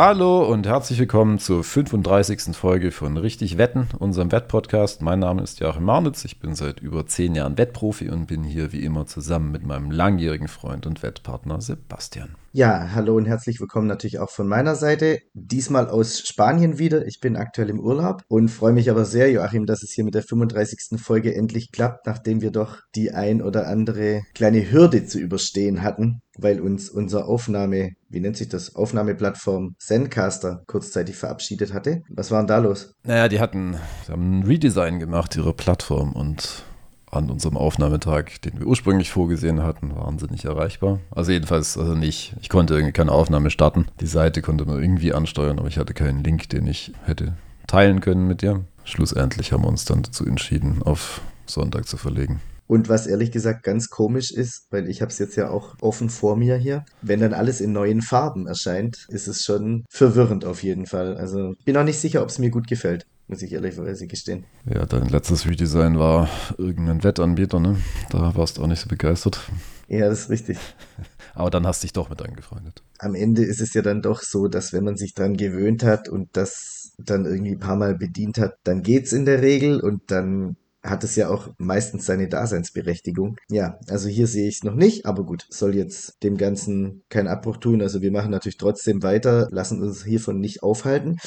Hallo und herzlich willkommen zur 35. Folge von Richtig Wetten, unserem Wettpodcast. Mein Name ist Joachim Marnitz, ich bin seit über zehn Jahren Wettprofi und bin hier wie immer zusammen mit meinem langjährigen Freund und Wettpartner Sebastian. Ja, hallo und herzlich willkommen natürlich auch von meiner Seite. Diesmal aus Spanien wieder. Ich bin aktuell im Urlaub und freue mich aber sehr, Joachim, dass es hier mit der 35. Folge endlich klappt, nachdem wir doch die ein oder andere kleine Hürde zu überstehen hatten, weil uns unser Aufnahme, wie nennt sich das, Aufnahmeplattform Zencaster kurzzeitig verabschiedet hatte. Was war denn da los? Naja, die hatten, haben ein Redesign gemacht, ihre Plattform und an unserem Aufnahmetag, den wir ursprünglich vorgesehen hatten, waren sie nicht erreichbar. Also jedenfalls also nicht. Ich konnte irgendwie keine Aufnahme starten. Die Seite konnte man irgendwie ansteuern, aber ich hatte keinen Link, den ich hätte teilen können mit dir. Schlussendlich haben wir uns dann dazu entschieden, auf Sonntag zu verlegen. Und was ehrlich gesagt ganz komisch ist, weil ich habe es jetzt ja auch offen vor mir hier, wenn dann alles in neuen Farben erscheint, ist es schon verwirrend auf jeden Fall. Also bin auch nicht sicher, ob es mir gut gefällt muss ich ehrlicherweise gestehen. Ja, dein letztes Redesign war irgendein Wettanbieter, ne? Da warst du auch nicht so begeistert. Ja, das ist richtig. Aber dann hast du dich doch mit angefreundet. Am Ende ist es ja dann doch so, dass wenn man sich dran gewöhnt hat und das dann irgendwie ein paar Mal bedient hat, dann geht's in der Regel und dann hat es ja auch meistens seine Daseinsberechtigung. Ja, also hier sehe ich es noch nicht, aber gut, soll jetzt dem Ganzen keinen Abbruch tun. Also wir machen natürlich trotzdem weiter, lassen uns hiervon nicht aufhalten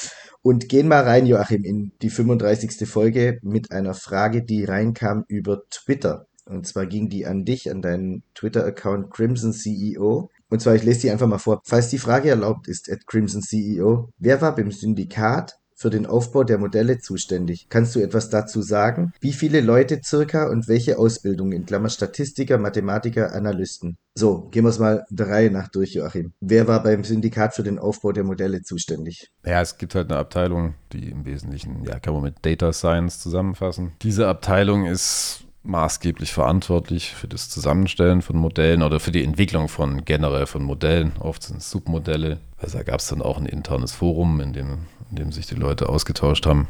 und gehen mal rein, Joachim, in die 35. Folge mit einer Frage, die reinkam über Twitter. Und zwar ging die an dich, an deinen Twitter-Account Crimson CEO. Und zwar, ich lese die einfach mal vor. Falls die Frage erlaubt ist, at Crimson CEO, wer war beim Syndikat für den Aufbau der Modelle zuständig. Kannst du etwas dazu sagen? Wie viele Leute circa und welche Ausbildung in Klammer Statistiker, Mathematiker, Analysten? So, gehen wir es mal der Reihe nach durch, Joachim. Wer war beim Syndikat für den Aufbau der Modelle zuständig? Ja, es gibt halt eine Abteilung, die im Wesentlichen, ja, kann man mit Data Science zusammenfassen. Diese Abteilung ist maßgeblich verantwortlich für das Zusammenstellen von Modellen oder für die Entwicklung von generell von Modellen. Oft sind es Submodelle. Also da gab es dann auch ein internes Forum, in dem in dem sich die Leute ausgetauscht haben,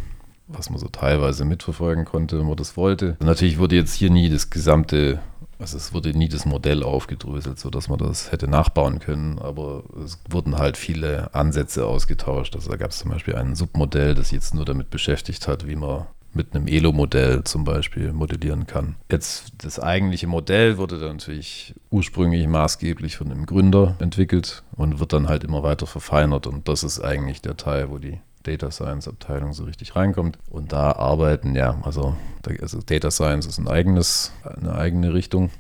was man so teilweise mitverfolgen konnte, wenn man das wollte. Und natürlich wurde jetzt hier nie das gesamte, also es wurde nie das Modell aufgedröselt, sodass man das hätte nachbauen können, aber es wurden halt viele Ansätze ausgetauscht. Also da gab es zum Beispiel ein Submodell, das jetzt nur damit beschäftigt hat, wie man mit einem Elo-Modell zum Beispiel modellieren kann. Jetzt das eigentliche Modell wurde dann natürlich ursprünglich maßgeblich von dem Gründer entwickelt und wird dann halt immer weiter verfeinert und das ist eigentlich der Teil, wo die Data Science Abteilung so richtig reinkommt. Und da arbeiten, ja, also, also Data Science ist ein eigenes, eine eigene Richtung.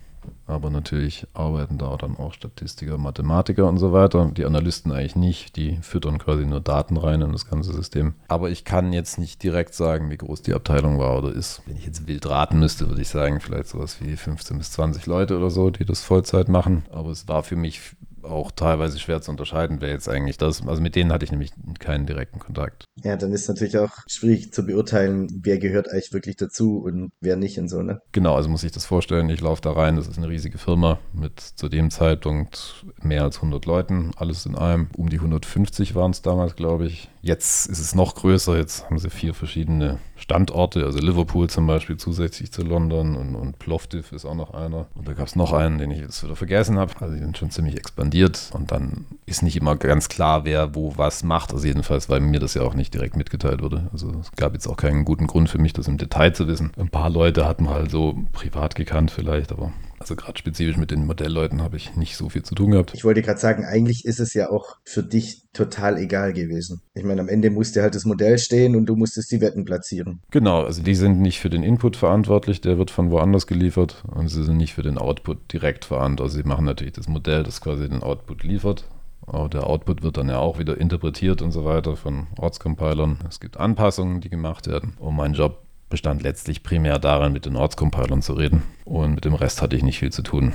Aber natürlich arbeiten da dann auch Statistiker, Mathematiker und so weiter. Die Analysten eigentlich nicht. Die füttern quasi nur Daten rein in das ganze System. Aber ich kann jetzt nicht direkt sagen, wie groß die Abteilung war oder ist. Wenn ich jetzt wild raten müsste, würde ich sagen, vielleicht sowas wie 15 bis 20 Leute oder so, die das Vollzeit machen. Aber es war für mich auch teilweise schwer zu unterscheiden, wer jetzt eigentlich das. Also mit denen hatte ich nämlich keinen direkten Kontakt. Ja, dann ist natürlich auch schwierig zu beurteilen, wer gehört eigentlich wirklich dazu und wer nicht und so, ne? Genau, also muss ich das vorstellen. Ich laufe da rein, das ist eine riesige Firma mit zu dem Zeitpunkt mehr als 100 Leuten, alles in allem. Um die 150 waren es damals, glaube ich. Jetzt ist es noch größer, jetzt haben sie vier verschiedene Standorte, also Liverpool zum Beispiel zusätzlich zu London und, und Plovdiv ist auch noch einer. Und da gab es noch einen, den ich jetzt wieder vergessen habe. Also die sind schon ziemlich expandiert und dann ist nicht immer ganz klar, wer wo was macht. Also jedenfalls, weil mir das ja auch nicht direkt mitgeteilt wurde. Also es gab jetzt auch keinen guten Grund für mich, das im Detail zu wissen. Ein paar Leute hatten halt so privat gekannt vielleicht, aber also gerade spezifisch mit den Modellleuten habe ich nicht so viel zu tun gehabt. Ich wollte gerade sagen, eigentlich ist es ja auch für dich total egal gewesen. Ich meine, am Ende musste halt das Modell stehen und du musstest die Wetten platzieren. Genau, also die sind nicht für den Input verantwortlich, der wird von woanders geliefert und sie sind nicht für den Output direkt verantwortlich. Also sie machen natürlich das Modell, das quasi den Output liefert. Aber der Output wird dann ja auch wieder interpretiert und so weiter von Ortscompilern. Es gibt Anpassungen, die gemacht werden. Und mein Job bestand letztlich primär darin, mit den Ortscompilern zu reden. Und mit dem Rest hatte ich nicht viel zu tun.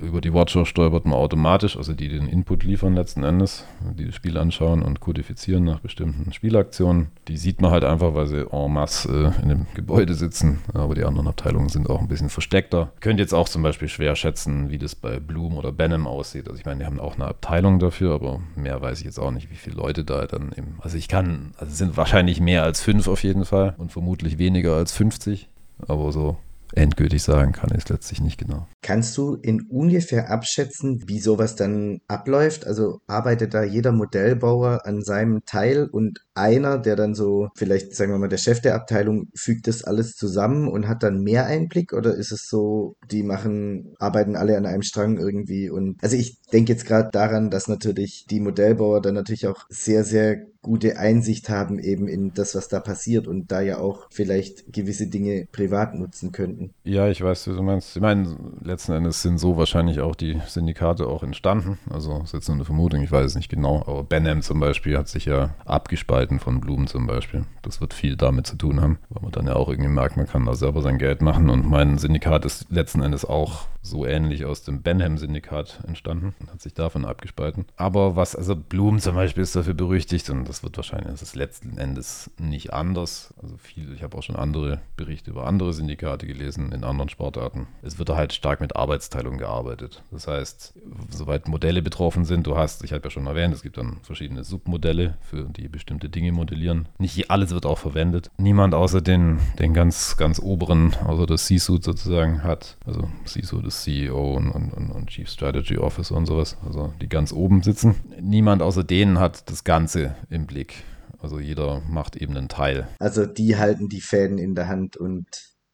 Über die Watcher stolpert man automatisch, also die den Input liefern letzten Endes, die das Spiel anschauen und kodifizieren nach bestimmten Spielaktionen. Die sieht man halt einfach, weil sie en masse äh, in dem Gebäude sitzen. Aber die anderen Abteilungen sind auch ein bisschen versteckter. Könnt jetzt auch zum Beispiel schwer schätzen, wie das bei Bloom oder Benham aussieht. Also ich meine, die haben auch eine Abteilung dafür, aber mehr weiß ich jetzt auch nicht, wie viele Leute da dann eben. Also ich kann, also es sind wahrscheinlich mehr als fünf auf jeden Fall und vermutlich weniger als 50. Aber so endgültig sagen kann ich es letztlich nicht genau. Kannst du in ungefähr abschätzen, wie sowas dann abläuft? Also arbeitet da jeder Modellbauer an seinem Teil und einer, der dann so, vielleicht sagen wir mal, der Chef der Abteilung, fügt das alles zusammen und hat dann mehr Einblick? Oder ist es so, die machen, arbeiten alle an einem Strang irgendwie? Und also ich denke jetzt gerade daran, dass natürlich die Modellbauer dann natürlich auch sehr, sehr gute Einsicht haben eben in das, was da passiert und da ja auch vielleicht gewisse Dinge privat nutzen könnten. Ja, ich weiß, wie du meinst. Ich meine, letzten Endes sind so wahrscheinlich auch die Syndikate auch entstanden. Also das ist jetzt nur eine Vermutung, ich weiß es nicht genau. Aber Benham zum Beispiel hat sich ja abgespalten von Blumen zum Beispiel. Das wird viel damit zu tun haben, weil man dann ja auch irgendwie merkt, man kann da selber sein Geld machen. Und mein Syndikat ist letzten Endes auch so ähnlich aus dem Benham-Syndikat entstanden und hat sich davon abgespalten. Aber was, also Blumen zum Beispiel ist dafür berüchtigt und das wird wahrscheinlich, das letzten Endes nicht anders. Also viel, ich habe auch schon andere Berichte über andere Syndikate gelesen in anderen Sportarten. Es wird da halt stark mit Arbeitsteilung gearbeitet. Das heißt, soweit Modelle betroffen sind, du hast, ich habe ja schon erwähnt, es gibt dann verschiedene Submodelle, für die bestimmte Dinge modellieren. Nicht alles wird auch verwendet. Niemand außer den, den ganz, ganz oberen, außer das C-Suit sozusagen hat, also C-Suit ist CEO und, und, und Chief Strategy Officer und sowas, also die ganz oben sitzen. Niemand außer denen hat das Ganze im Blick. Also jeder macht eben einen Teil. Also die halten die Fäden in der Hand und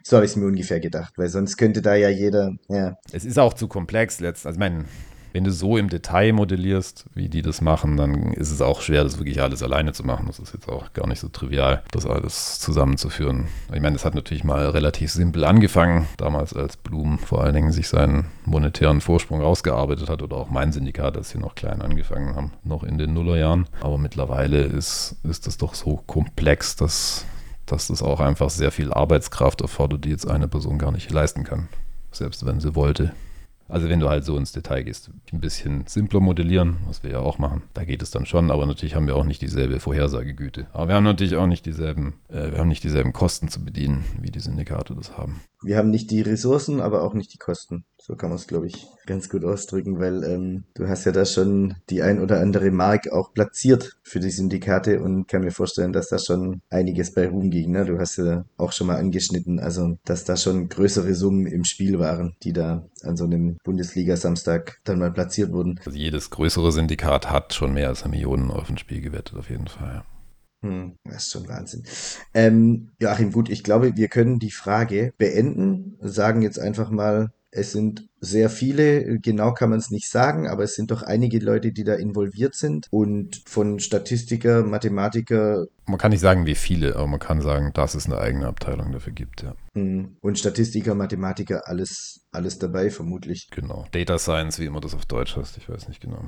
so habe ich es mir ungefähr gedacht, weil sonst könnte da ja jeder, ja. Es ist auch zu komplex letztens. Also ich meine, wenn du so im Detail modellierst, wie die das machen, dann ist es auch schwer, das wirklich alles alleine zu machen. Das ist jetzt auch gar nicht so trivial, das alles zusammenzuführen. Ich meine, es hat natürlich mal relativ simpel angefangen, damals als Blum vor allen Dingen sich seinen monetären Vorsprung rausgearbeitet hat oder auch mein Syndikat, als sie noch klein angefangen haben, noch in den Nullerjahren. Aber mittlerweile ist, ist das doch so komplex, dass, dass das auch einfach sehr viel Arbeitskraft erfordert, die jetzt eine Person gar nicht leisten kann, selbst wenn sie wollte. Also wenn du halt so ins Detail gehst, ein bisschen simpler modellieren, was wir ja auch machen, da geht es dann schon, aber natürlich haben wir auch nicht dieselbe Vorhersagegüte. Aber wir haben natürlich auch nicht dieselben, äh, wir haben nicht dieselben Kosten zu bedienen, wie die Syndikate das haben. Wir haben nicht die Ressourcen, aber auch nicht die Kosten. So kann man es, glaube ich, ganz gut ausdrücken, weil ähm, du hast ja da schon die ein oder andere Mark auch platziert für die Syndikate und kann mir vorstellen, dass da schon einiges bei rumging. Ne? Du hast ja auch schon mal angeschnitten, also dass da schon größere Summen im Spiel waren, die da an so einem Bundesliga-Samstag dann mal platziert wurden. Also jedes größere Syndikat hat schon mehr als eine Million auf ein Spiel gewettet, auf jeden Fall. Hm, das ist schon Wahnsinn. Ähm, Joachim, gut, ich glaube, wir können die Frage beenden. Sagen jetzt einfach mal, es sind sehr viele, genau kann man es nicht sagen, aber es sind doch einige Leute, die da involviert sind und von Statistiker, Mathematiker. Man kann nicht sagen, wie viele, aber man kann sagen, dass es eine eigene Abteilung dafür gibt, ja. Hm, und Statistiker, Mathematiker, alles, alles dabei, vermutlich. Genau. Data Science, wie immer das auf Deutsch heißt, ich weiß nicht genau.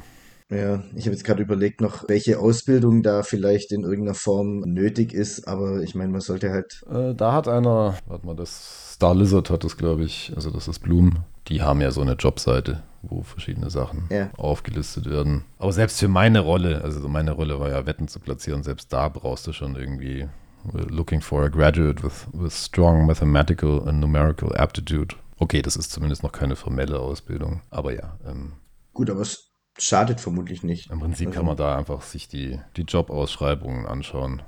Ja, ich habe jetzt gerade überlegt noch, welche Ausbildung da vielleicht in irgendeiner Form nötig ist, aber ich meine, man sollte halt. Äh, da hat einer, warte mal, das Star Lizard hat das, glaube ich, also das ist Bloom. Die haben ja so eine Jobseite, wo verschiedene Sachen ja. aufgelistet werden. Aber selbst für meine Rolle, also meine Rolle war ja Wetten zu platzieren, selbst da brauchst du schon irgendwie looking for a graduate with, with strong mathematical and numerical aptitude. Okay, das ist zumindest noch keine formelle Ausbildung, aber ja. Ähm, Gut, aber es schadet vermutlich nicht. Im Prinzip also. kann man da einfach sich die, die Jobausschreibungen anschauen.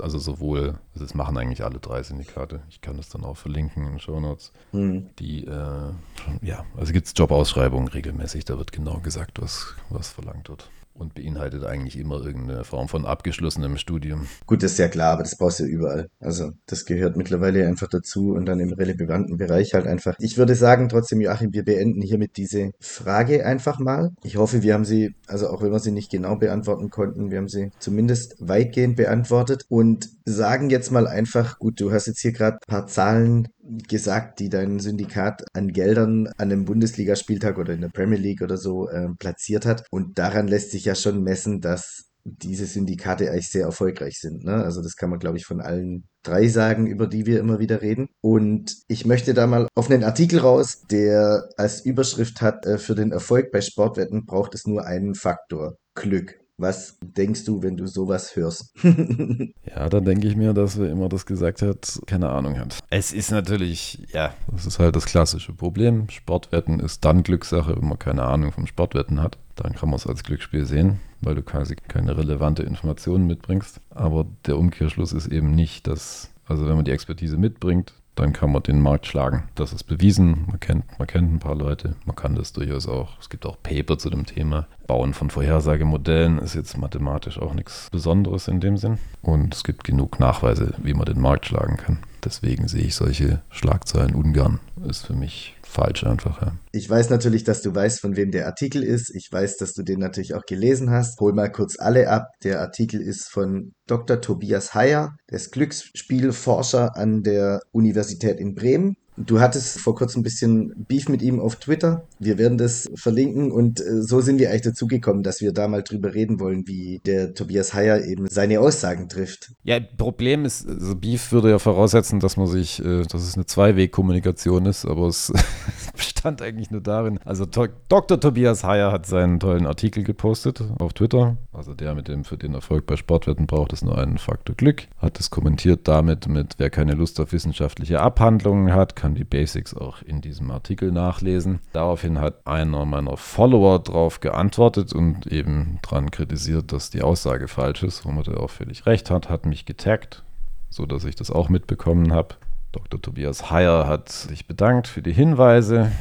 Also sowohl, das machen eigentlich alle drei Syndikate. Ich kann das dann auch verlinken in den Show Notes. Mhm. Die, äh, ja, also gibt es Jobausschreibungen regelmäßig, da wird genau gesagt, was, was verlangt wird und beinhaltet eigentlich immer irgendeine Form von abgeschlossenem Studium. Gut, das ist ja klar, aber das brauchst du überall. Also das gehört mittlerweile einfach dazu und dann im relevanten Bereich halt einfach. Ich würde sagen, trotzdem, Joachim, wir beenden hiermit diese Frage einfach mal. Ich hoffe, wir haben sie, also auch wenn wir sie nicht genau beantworten konnten, wir haben sie zumindest weitgehend beantwortet und sagen jetzt mal einfach, gut, du hast jetzt hier gerade ein paar Zahlen gesagt, die dein Syndikat an Geldern an einem Bundesligaspieltag oder in der Premier League oder so äh, platziert hat. Und daran lässt sich ja schon messen, dass diese Syndikate eigentlich sehr erfolgreich sind. Ne? Also das kann man, glaube ich, von allen drei sagen, über die wir immer wieder reden. Und ich möchte da mal auf einen Artikel raus, der als Überschrift hat, äh, für den Erfolg bei Sportwetten braucht es nur einen Faktor. Glück. Was denkst du, wenn du sowas hörst? ja, dann denke ich mir, dass wer immer das gesagt hat, keine Ahnung hat. Es ist natürlich, ja, das ist halt das klassische Problem. Sportwetten ist dann Glückssache, wenn man keine Ahnung vom Sportwetten hat. Dann kann man es als Glücksspiel sehen, weil du quasi keine relevante Informationen mitbringst. Aber der Umkehrschluss ist eben nicht, dass, also wenn man die Expertise mitbringt, dann kann man den Markt schlagen. Das ist bewiesen. Man kennt, man kennt ein paar Leute. Man kann das durchaus auch. Es gibt auch Paper zu dem Thema. Bauen von Vorhersagemodellen ist jetzt mathematisch auch nichts Besonderes in dem Sinn. Und es gibt genug Nachweise, wie man den Markt schlagen kann. Deswegen sehe ich solche Schlagzeilen ungern. Ist für mich falsch einfach. Ja. Ich weiß natürlich, dass du weißt, von wem der Artikel ist. Ich weiß, dass du den natürlich auch gelesen hast. Hol mal kurz alle ab. Der Artikel ist von Dr. Tobias Heyer, der ist Glücksspielforscher an der Universität in Bremen. Du hattest vor kurzem ein bisschen Beef mit ihm auf Twitter. Wir werden das verlinken und äh, so sind wir eigentlich dazu gekommen, dass wir da mal drüber reden wollen, wie der Tobias Heyer eben seine Aussagen trifft. Ja, Problem ist, also Beef würde ja voraussetzen, dass man sich, äh, dass es eine Zwei-Weg-Kommunikation ist, aber es bestand eigentlich nur darin, also Dr. Tobias Heyer hat seinen tollen Artikel gepostet auf Twitter, also der mit dem für den Erfolg bei Sportwetten braucht es nur einen Faktor Glück, hat es kommentiert damit mit, wer keine Lust auf wissenschaftliche Abhandlungen hat, kann die Basics auch in diesem Artikel nachlesen. Daraufhin hat einer meiner Follower darauf geantwortet und eben daran kritisiert, dass die Aussage falsch ist, womit er auch völlig recht hat, hat mich getaggt, sodass ich das auch mitbekommen habe. Dr. Tobias Heyer hat sich bedankt für die Hinweise,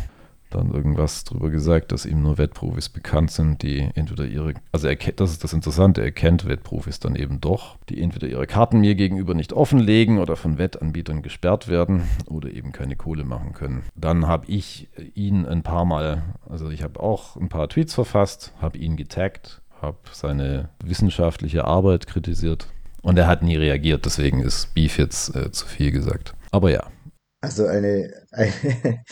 dann irgendwas darüber gesagt, dass ihm nur Wettprofis bekannt sind, die entweder ihre, also er, das ist das Interessante, er kennt Wettprofis dann eben doch, die entweder ihre Karten mir gegenüber nicht offenlegen oder von Wettanbietern gesperrt werden oder eben keine Kohle machen können. Dann habe ich ihn ein paar Mal, also ich habe auch ein paar Tweets verfasst, habe ihn getaggt, habe seine wissenschaftliche Arbeit kritisiert und er hat nie reagiert, deswegen ist Beef jetzt äh, zu viel gesagt. Aber ja, also eine, eine,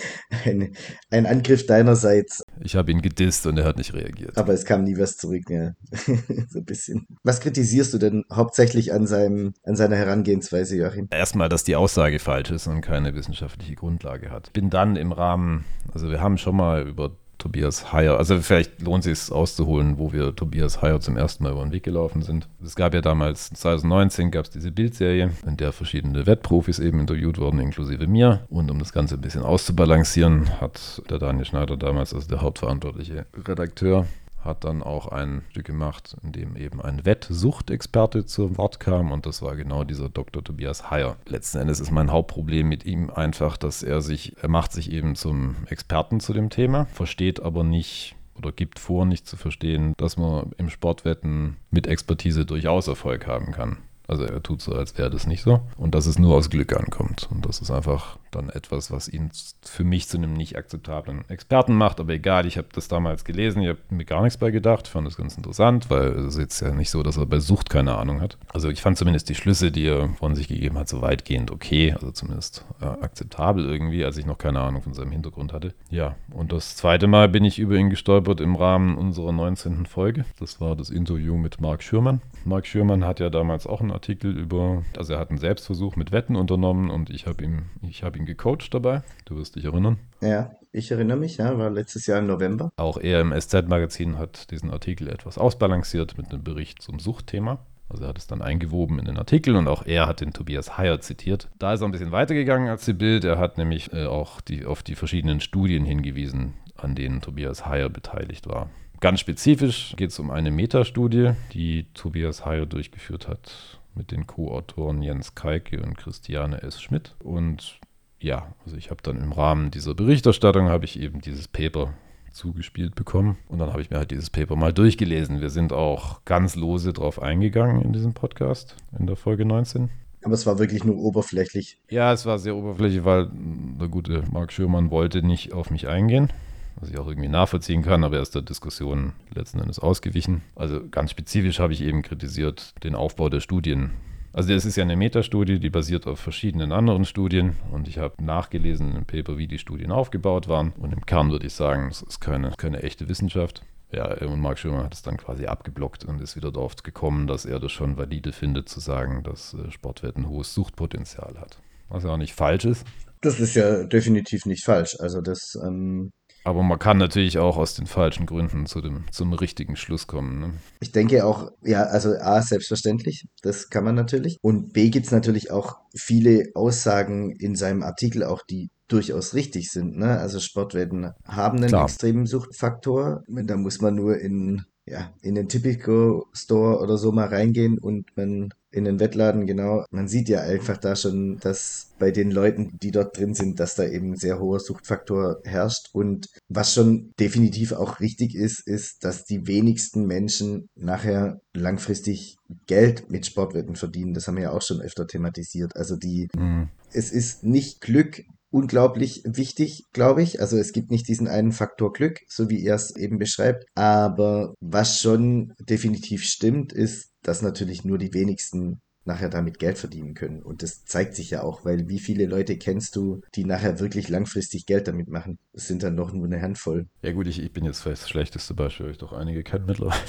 eine, ein Angriff deinerseits. Ich habe ihn gedisst und er hat nicht reagiert. Aber es kam nie was zurück, ja. so ein bisschen. Was kritisierst du denn hauptsächlich an, seinem, an seiner Herangehensweise, Joachim? Erstmal, dass die Aussage falsch ist und keine wissenschaftliche Grundlage hat. Bin dann im Rahmen, also wir haben schon mal über Tobias Heyer. Also vielleicht lohnt es sich auszuholen, wo wir Tobias Heyer zum ersten Mal über den Weg gelaufen sind. Es gab ja damals 2019 gab es diese Bildserie, in der verschiedene Wettprofis eben interviewt wurden, inklusive mir. Und um das Ganze ein bisschen auszubalancieren, hat der Daniel Schneider damals, also der hauptverantwortliche Redakteur, hat dann auch ein Stück gemacht, in dem eben ein Wettsuchtexperte zu Wort kam und das war genau dieser Dr. Tobias Heyer. Letzten Endes ist mein Hauptproblem mit ihm einfach, dass er sich, er macht sich eben zum Experten zu dem Thema, versteht aber nicht oder gibt vor, nicht zu verstehen, dass man im Sportwetten mit Expertise durchaus Erfolg haben kann. Also er tut so, als wäre das nicht so. Und dass es nur aus Glück ankommt. Und das ist einfach dann etwas, was ihn für mich zu einem nicht akzeptablen Experten macht. Aber egal, ich habe das damals gelesen, ich habe mir gar nichts bei gedacht, fand das ganz interessant, weil es ist jetzt ja nicht so, dass er bei Sucht keine Ahnung hat. Also ich fand zumindest die Schlüsse, die er von sich gegeben hat, so weitgehend okay, also zumindest äh, akzeptabel irgendwie, als ich noch keine Ahnung von seinem Hintergrund hatte. Ja, und das zweite Mal bin ich über ihn gestolpert im Rahmen unserer 19. Folge. Das war das Interview mit Marc Schürmann. Marc Schürmann hat ja damals auch einen Artikel über, also er hat einen Selbstversuch mit Wetten unternommen und ich habe ihm, ich habe ihn gecoacht dabei. Du wirst dich erinnern. Ja, ich erinnere mich, ja, war letztes Jahr im November. Auch er im SZ-Magazin hat diesen Artikel etwas ausbalanciert mit einem Bericht zum Suchtthema. Also er hat es dann eingewoben in den Artikel und auch er hat den Tobias Heyer zitiert. Da ist er ein bisschen weitergegangen als die Bild. Er hat nämlich äh, auch die, auf die verschiedenen Studien hingewiesen, an denen Tobias Heyer beteiligt war. Ganz spezifisch geht es um eine Metastudie, die Tobias Heyer durchgeführt hat mit den Co-Autoren Jens Keike und Christiane S. Schmidt. Und ja, also ich habe dann im Rahmen dieser Berichterstattung habe ich eben dieses Paper zugespielt bekommen. Und dann habe ich mir halt dieses Paper mal durchgelesen. Wir sind auch ganz lose drauf eingegangen in diesem Podcast, in der Folge 19. Aber es war wirklich nur oberflächlich. Ja, es war sehr oberflächlich, weil der gute Marc Schürmann wollte nicht auf mich eingehen was ich auch irgendwie nachvollziehen kann, aber er ist der Diskussion letzten Endes ausgewichen. Also ganz spezifisch habe ich eben kritisiert den Aufbau der Studien. Also es ist ja eine Metastudie, die basiert auf verschiedenen anderen Studien und ich habe nachgelesen im Paper, wie die Studien aufgebaut waren und im Kern würde ich sagen, es ist keine, keine echte Wissenschaft. Ja, und Marc Schirmer hat es dann quasi abgeblockt und ist wieder darauf gekommen, dass er das schon valide findet, zu sagen, dass äh, Sportwetten hohes Suchtpotenzial hat. Was ja auch nicht falsch ist. Das ist ja definitiv nicht falsch. Also das ähm, aber man kann natürlich auch aus den falschen Gründen zu dem, zum richtigen Schluss kommen. Ne? Ich denke auch, ja, also A, selbstverständlich, das kann man natürlich. Und B gibt es natürlich auch viele Aussagen in seinem Artikel, auch die durchaus richtig sind. Ne? Also Sportwetten haben einen Klar. extremen Suchtfaktor. Da muss man nur in, ja, in den Typico Store oder so mal reingehen und man in den Wettladen, genau. Man sieht ja einfach da schon, dass bei den Leuten, die dort drin sind, dass da eben sehr hoher Suchtfaktor herrscht. Und was schon definitiv auch richtig ist, ist, dass die wenigsten Menschen nachher langfristig Geld mit Sportwetten verdienen. Das haben wir ja auch schon öfter thematisiert. Also die, mhm. es ist nicht Glück, unglaublich wichtig, glaube ich. Also es gibt nicht diesen einen Faktor Glück, so wie er es eben beschreibt. Aber was schon definitiv stimmt, ist, dass natürlich nur die wenigsten nachher damit Geld verdienen können. Und das zeigt sich ja auch, weil wie viele Leute kennst du, die nachher wirklich langfristig Geld damit machen? Es sind dann noch nur eine Handvoll. Ja gut, ich, ich bin jetzt vielleicht das schlechteste Beispiel, weil ich doch einige kenne mittlerweile.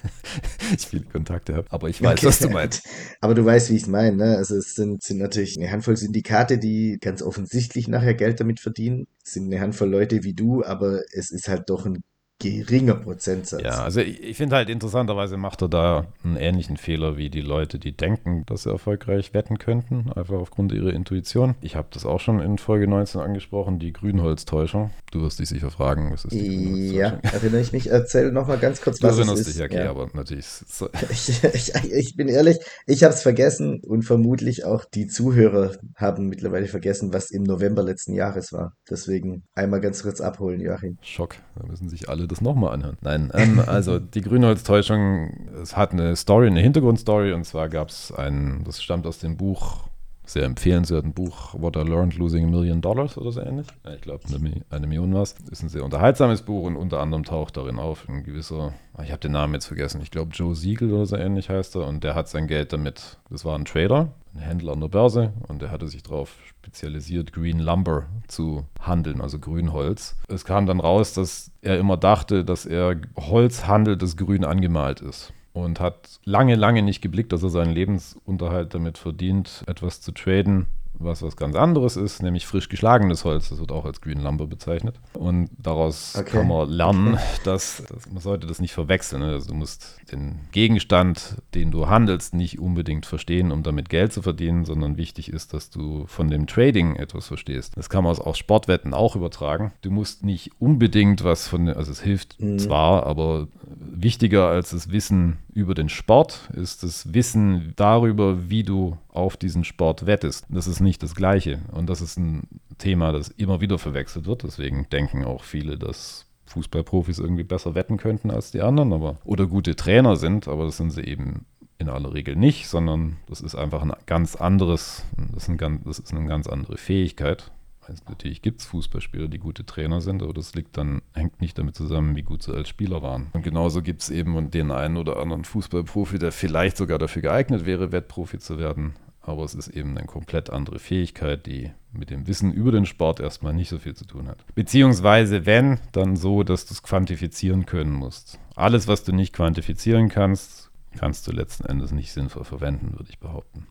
ich viele Kontakte habe. Aber ich weiß, okay. was du meinst. Aber du weißt, wie ich es meine. Ne? Also es sind, sind natürlich eine Handvoll Syndikate, die ganz offensichtlich nachher Geld damit verdienen. Es sind eine Handvoll Leute wie du, aber es ist halt doch ein geringer Prozentsatz. Ja, also ich, ich finde halt interessanterweise macht er da einen ähnlichen Fehler wie die Leute, die denken, dass sie erfolgreich wetten könnten, einfach aufgrund ihrer Intuition. Ich habe das auch schon in Folge 19 angesprochen, die Grünholztäuschung. Du wirst dich sicher fragen, was ist die Ja, erinnere ich mich. Erzähl nochmal ganz kurz, du was es ist. Du erinnerst dich, okay, ja. aber natürlich. So. Ich, ich, ich, bin ehrlich, ich habe es vergessen und vermutlich auch die Zuhörer haben mittlerweile vergessen, was im November letzten Jahres war. Deswegen einmal ganz kurz abholen, Joachim. Schock, da müssen sich alle das nochmal anhören. Nein, ähm, also die Grünholz-Täuschung, es hat eine Story, eine Hintergrundstory und zwar gab es ein, das stammt aus dem Buch sehr empfehlenswerten Buch What I Learned Losing a Million Dollars oder so ähnlich. Ja, ich glaube, eine, eine, Million war es. Ist ein sehr unterhaltsames Buch und unter anderem taucht darin auf ein gewisser, ah, ich habe den Namen jetzt vergessen, ich glaube Joe Siegel oder so ähnlich heißt er und der hat sein Geld damit, das war ein Trader, ein Händler an der Börse und der hatte sich darauf spezialisiert, Green Lumber zu handeln, also Grünholz. Es kam dann raus, dass er immer dachte, dass er Holz handelt, das grün angemalt ist und hat lange, lange nicht geblickt, dass er seinen Lebensunterhalt damit verdient, etwas zu traden, was was ganz anderes ist, nämlich frisch geschlagenes Holz. Das wird auch als Green Lumber bezeichnet. Und daraus okay. kann man lernen, dass, dass, man sollte das nicht verwechseln. Also du musst den Gegenstand, den du handelst, nicht unbedingt verstehen, um damit Geld zu verdienen, sondern wichtig ist, dass du von dem Trading etwas verstehst. Das kann man auf Sportwetten auch übertragen. Du musst nicht unbedingt was von, also es hilft mhm. zwar, aber wichtiger als das Wissen über den Sport ist das Wissen darüber, wie du auf diesen Sport wettest. Das ist nicht das Gleiche. Und das ist ein Thema, das immer wieder verwechselt wird. Deswegen denken auch viele, dass Fußballprofis irgendwie besser wetten könnten als die anderen, aber oder gute Trainer sind, aber das sind sie eben in aller Regel nicht, sondern das ist einfach ein ganz anderes, das ist, ein ganz, das ist eine ganz andere Fähigkeit. Also natürlich gibt es Fußballspieler, die gute Trainer sind, aber das liegt dann, hängt nicht damit zusammen, wie gut sie als Spieler waren. Und genauso gibt es eben den einen oder anderen Fußballprofi, der vielleicht sogar dafür geeignet wäre, Wettprofi zu werden. Aber es ist eben eine komplett andere Fähigkeit, die mit dem Wissen über den Sport erstmal nicht so viel zu tun hat. Beziehungsweise, wenn, dann so, dass du es quantifizieren können musst. Alles, was du nicht quantifizieren kannst, kannst du letzten Endes nicht sinnvoll verwenden, würde ich behaupten.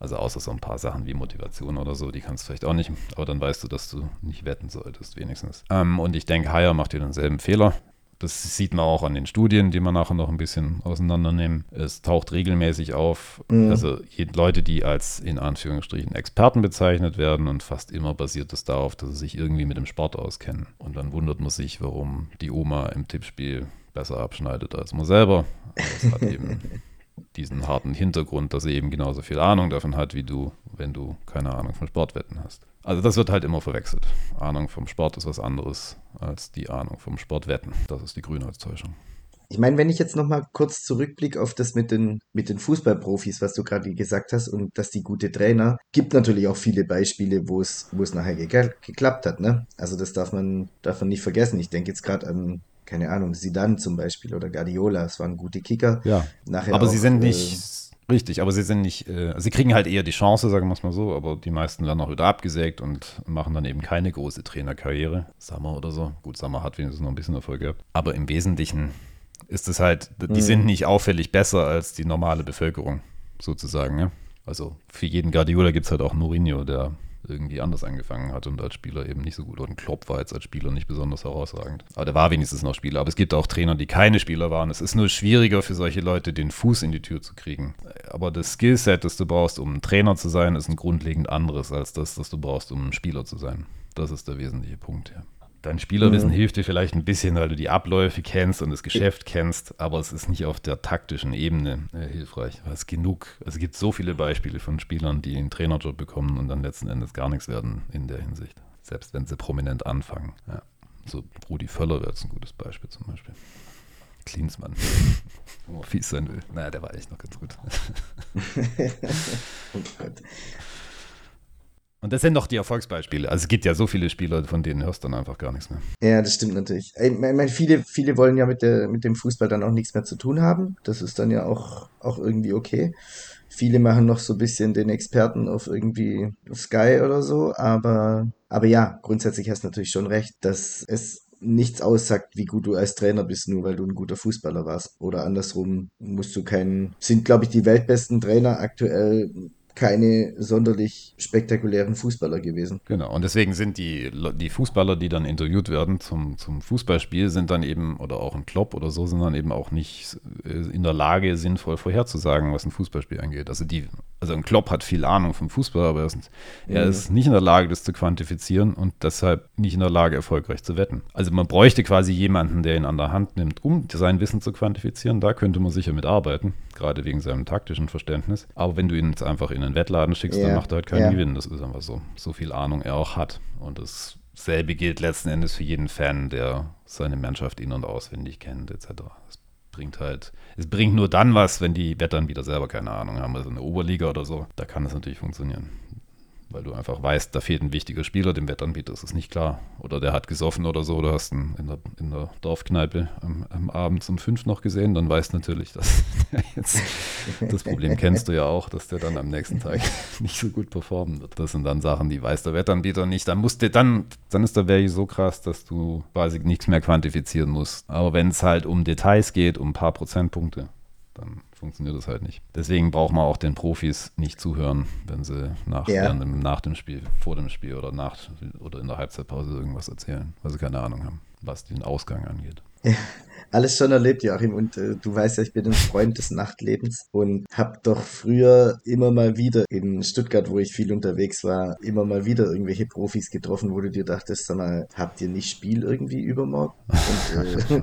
Also außer so ein paar Sachen wie Motivation oder so, die kannst du vielleicht auch nicht, aber dann weißt du, dass du nicht wetten solltest, wenigstens. Ähm, und ich denke, Hire macht dir denselben Fehler. Das sieht man auch an den Studien, die man nachher noch ein bisschen auseinandernehmen. Es taucht regelmäßig auf, mhm. also Leute, die als in Anführungsstrichen Experten bezeichnet werden und fast immer basiert es darauf, dass sie sich irgendwie mit dem Sport auskennen. Und dann wundert man sich, warum die Oma im Tippspiel besser abschneidet als man selber. Das hat eben diesen harten Hintergrund, dass er eben genauso viel Ahnung davon hat wie du, wenn du keine Ahnung von Sportwetten hast. Also das wird halt immer verwechselt. Ahnung vom Sport ist was anderes als die Ahnung vom Sportwetten. Das ist die Grünheitstäuschung. Ich meine, wenn ich jetzt nochmal kurz zurückblicke auf das mit den, mit den Fußballprofis, was du gerade gesagt hast, und dass die gute Trainer, gibt natürlich auch viele Beispiele, wo es, wo es nachher geklappt hat, ne? Also das darf man, darf man nicht vergessen. Ich denke jetzt gerade an keine Ahnung, Sidan zum Beispiel oder Guardiola, es waren gute Kicker. Ja, Nachher aber auch, sie sind nicht, äh, richtig, aber sie sind nicht, äh, sie kriegen halt eher die Chance, sagen wir es mal so, aber die meisten werden auch wieder abgesägt und machen dann eben keine große Trainerkarriere. Sammer oder so. Gut, Sammer hat wenigstens noch ein bisschen Erfolg gehabt. Aber im Wesentlichen ist es halt, die mhm. sind nicht auffällig besser als die normale Bevölkerung, sozusagen. Ja? Also für jeden Guardiola gibt es halt auch Mourinho, der irgendwie anders angefangen hat und als Spieler eben nicht so gut. Und Klopp war jetzt als Spieler nicht besonders herausragend. Aber der war wenigstens noch Spieler. Aber es gibt auch Trainer, die keine Spieler waren. Es ist nur schwieriger für solche Leute, den Fuß in die Tür zu kriegen. Aber das Skillset, das du brauchst, um ein Trainer zu sein, ist ein grundlegend anderes als das, das du brauchst, um ein Spieler zu sein. Das ist der wesentliche Punkt hier. Dein Spielerwissen mhm. hilft dir vielleicht ein bisschen, weil du die Abläufe kennst und das Geschäft kennst, aber es ist nicht auf der taktischen Ebene äh, hilfreich. Es genug, also es gibt so viele Beispiele von Spielern, die einen Trainerjob bekommen und dann letzten Endes gar nichts werden in der Hinsicht. Selbst wenn sie prominent anfangen. Ja. So Rudi Völler wäre jetzt ein gutes Beispiel zum Beispiel. Klinsmann. Wo man fies sein will. Naja, der war echt noch ganz gut. Und das sind doch die Erfolgsbeispiele. Also es gibt ja so viele Spieler, von denen hörst du dann einfach gar nichts mehr. Ja, das stimmt natürlich. Ich meine, viele, viele wollen ja mit, der, mit dem Fußball dann auch nichts mehr zu tun haben. Das ist dann ja auch, auch irgendwie okay. Viele machen noch so ein bisschen den Experten auf irgendwie Sky oder so, aber, aber ja, grundsätzlich hast du natürlich schon recht, dass es nichts aussagt, wie gut du als Trainer bist, nur weil du ein guter Fußballer warst. Oder andersrum musst du keinen, sind glaube ich die weltbesten Trainer aktuell keine sonderlich spektakulären Fußballer gewesen. Genau, und deswegen sind die, die Fußballer, die dann interviewt werden zum, zum Fußballspiel, sind dann eben, oder auch ein Klopp oder so, sind dann eben auch nicht äh, in der Lage, sinnvoll vorherzusagen, was ein Fußballspiel angeht. Also die, also ein Klopp hat viel Ahnung vom Fußball, aber er ist, er mhm. ist nicht in der Lage, das zu quantifizieren und deshalb nicht in der Lage, erfolgreich zu wetten. Also man bräuchte quasi jemanden, der ihn an der Hand nimmt, um sein Wissen zu quantifizieren. Da könnte man sicher mitarbeiten, gerade wegen seinem taktischen Verständnis. Aber wenn du ihn jetzt einfach in einen Wettladen schickst, ja. dann macht er halt keinen ja. Gewinn. Das ist einfach so. So viel Ahnung er auch hat. Und dasselbe gilt letzten Endes für jeden Fan, der seine Mannschaft in- und auswendig kennt, etc. Das bringt halt, es bringt nur dann was, wenn die Wettanbieter selber keine Ahnung haben. Also eine Oberliga oder so, da kann es natürlich funktionieren weil du einfach weißt, da fehlt ein wichtiger Spieler, dem Wettanbieter ist es nicht klar. Oder der hat gesoffen oder so, du hast ihn in der, in der Dorfkneipe am, am, Abend um fünf noch gesehen, dann weißt natürlich, dass jetzt, das Problem kennst du ja auch, dass der dann am nächsten Tag nicht so gut performen wird. Das sind dann Sachen, die weiß der Wettanbieter nicht. Dann musst du, dann, dann ist der Value so krass, dass du quasi nichts mehr quantifizieren musst. Aber wenn es halt um Details geht, um ein paar Prozentpunkte, dann funktioniert das halt nicht. Deswegen braucht man auch den Profis nicht zuhören, wenn sie nach, ja. dem, nach dem Spiel, vor dem Spiel oder nach oder in der Halbzeitpause irgendwas erzählen, weil sie keine Ahnung haben, was den Ausgang angeht. Ja, alles schon erlebt, Joachim. Und äh, du weißt ja, ich bin ein Freund des Nachtlebens und habe doch früher immer mal wieder in Stuttgart, wo ich viel unterwegs war, immer mal wieder irgendwelche Profis getroffen, wo du dir dachtest, sag mal, habt ihr nicht Spiel irgendwie übermorgen? Und, äh,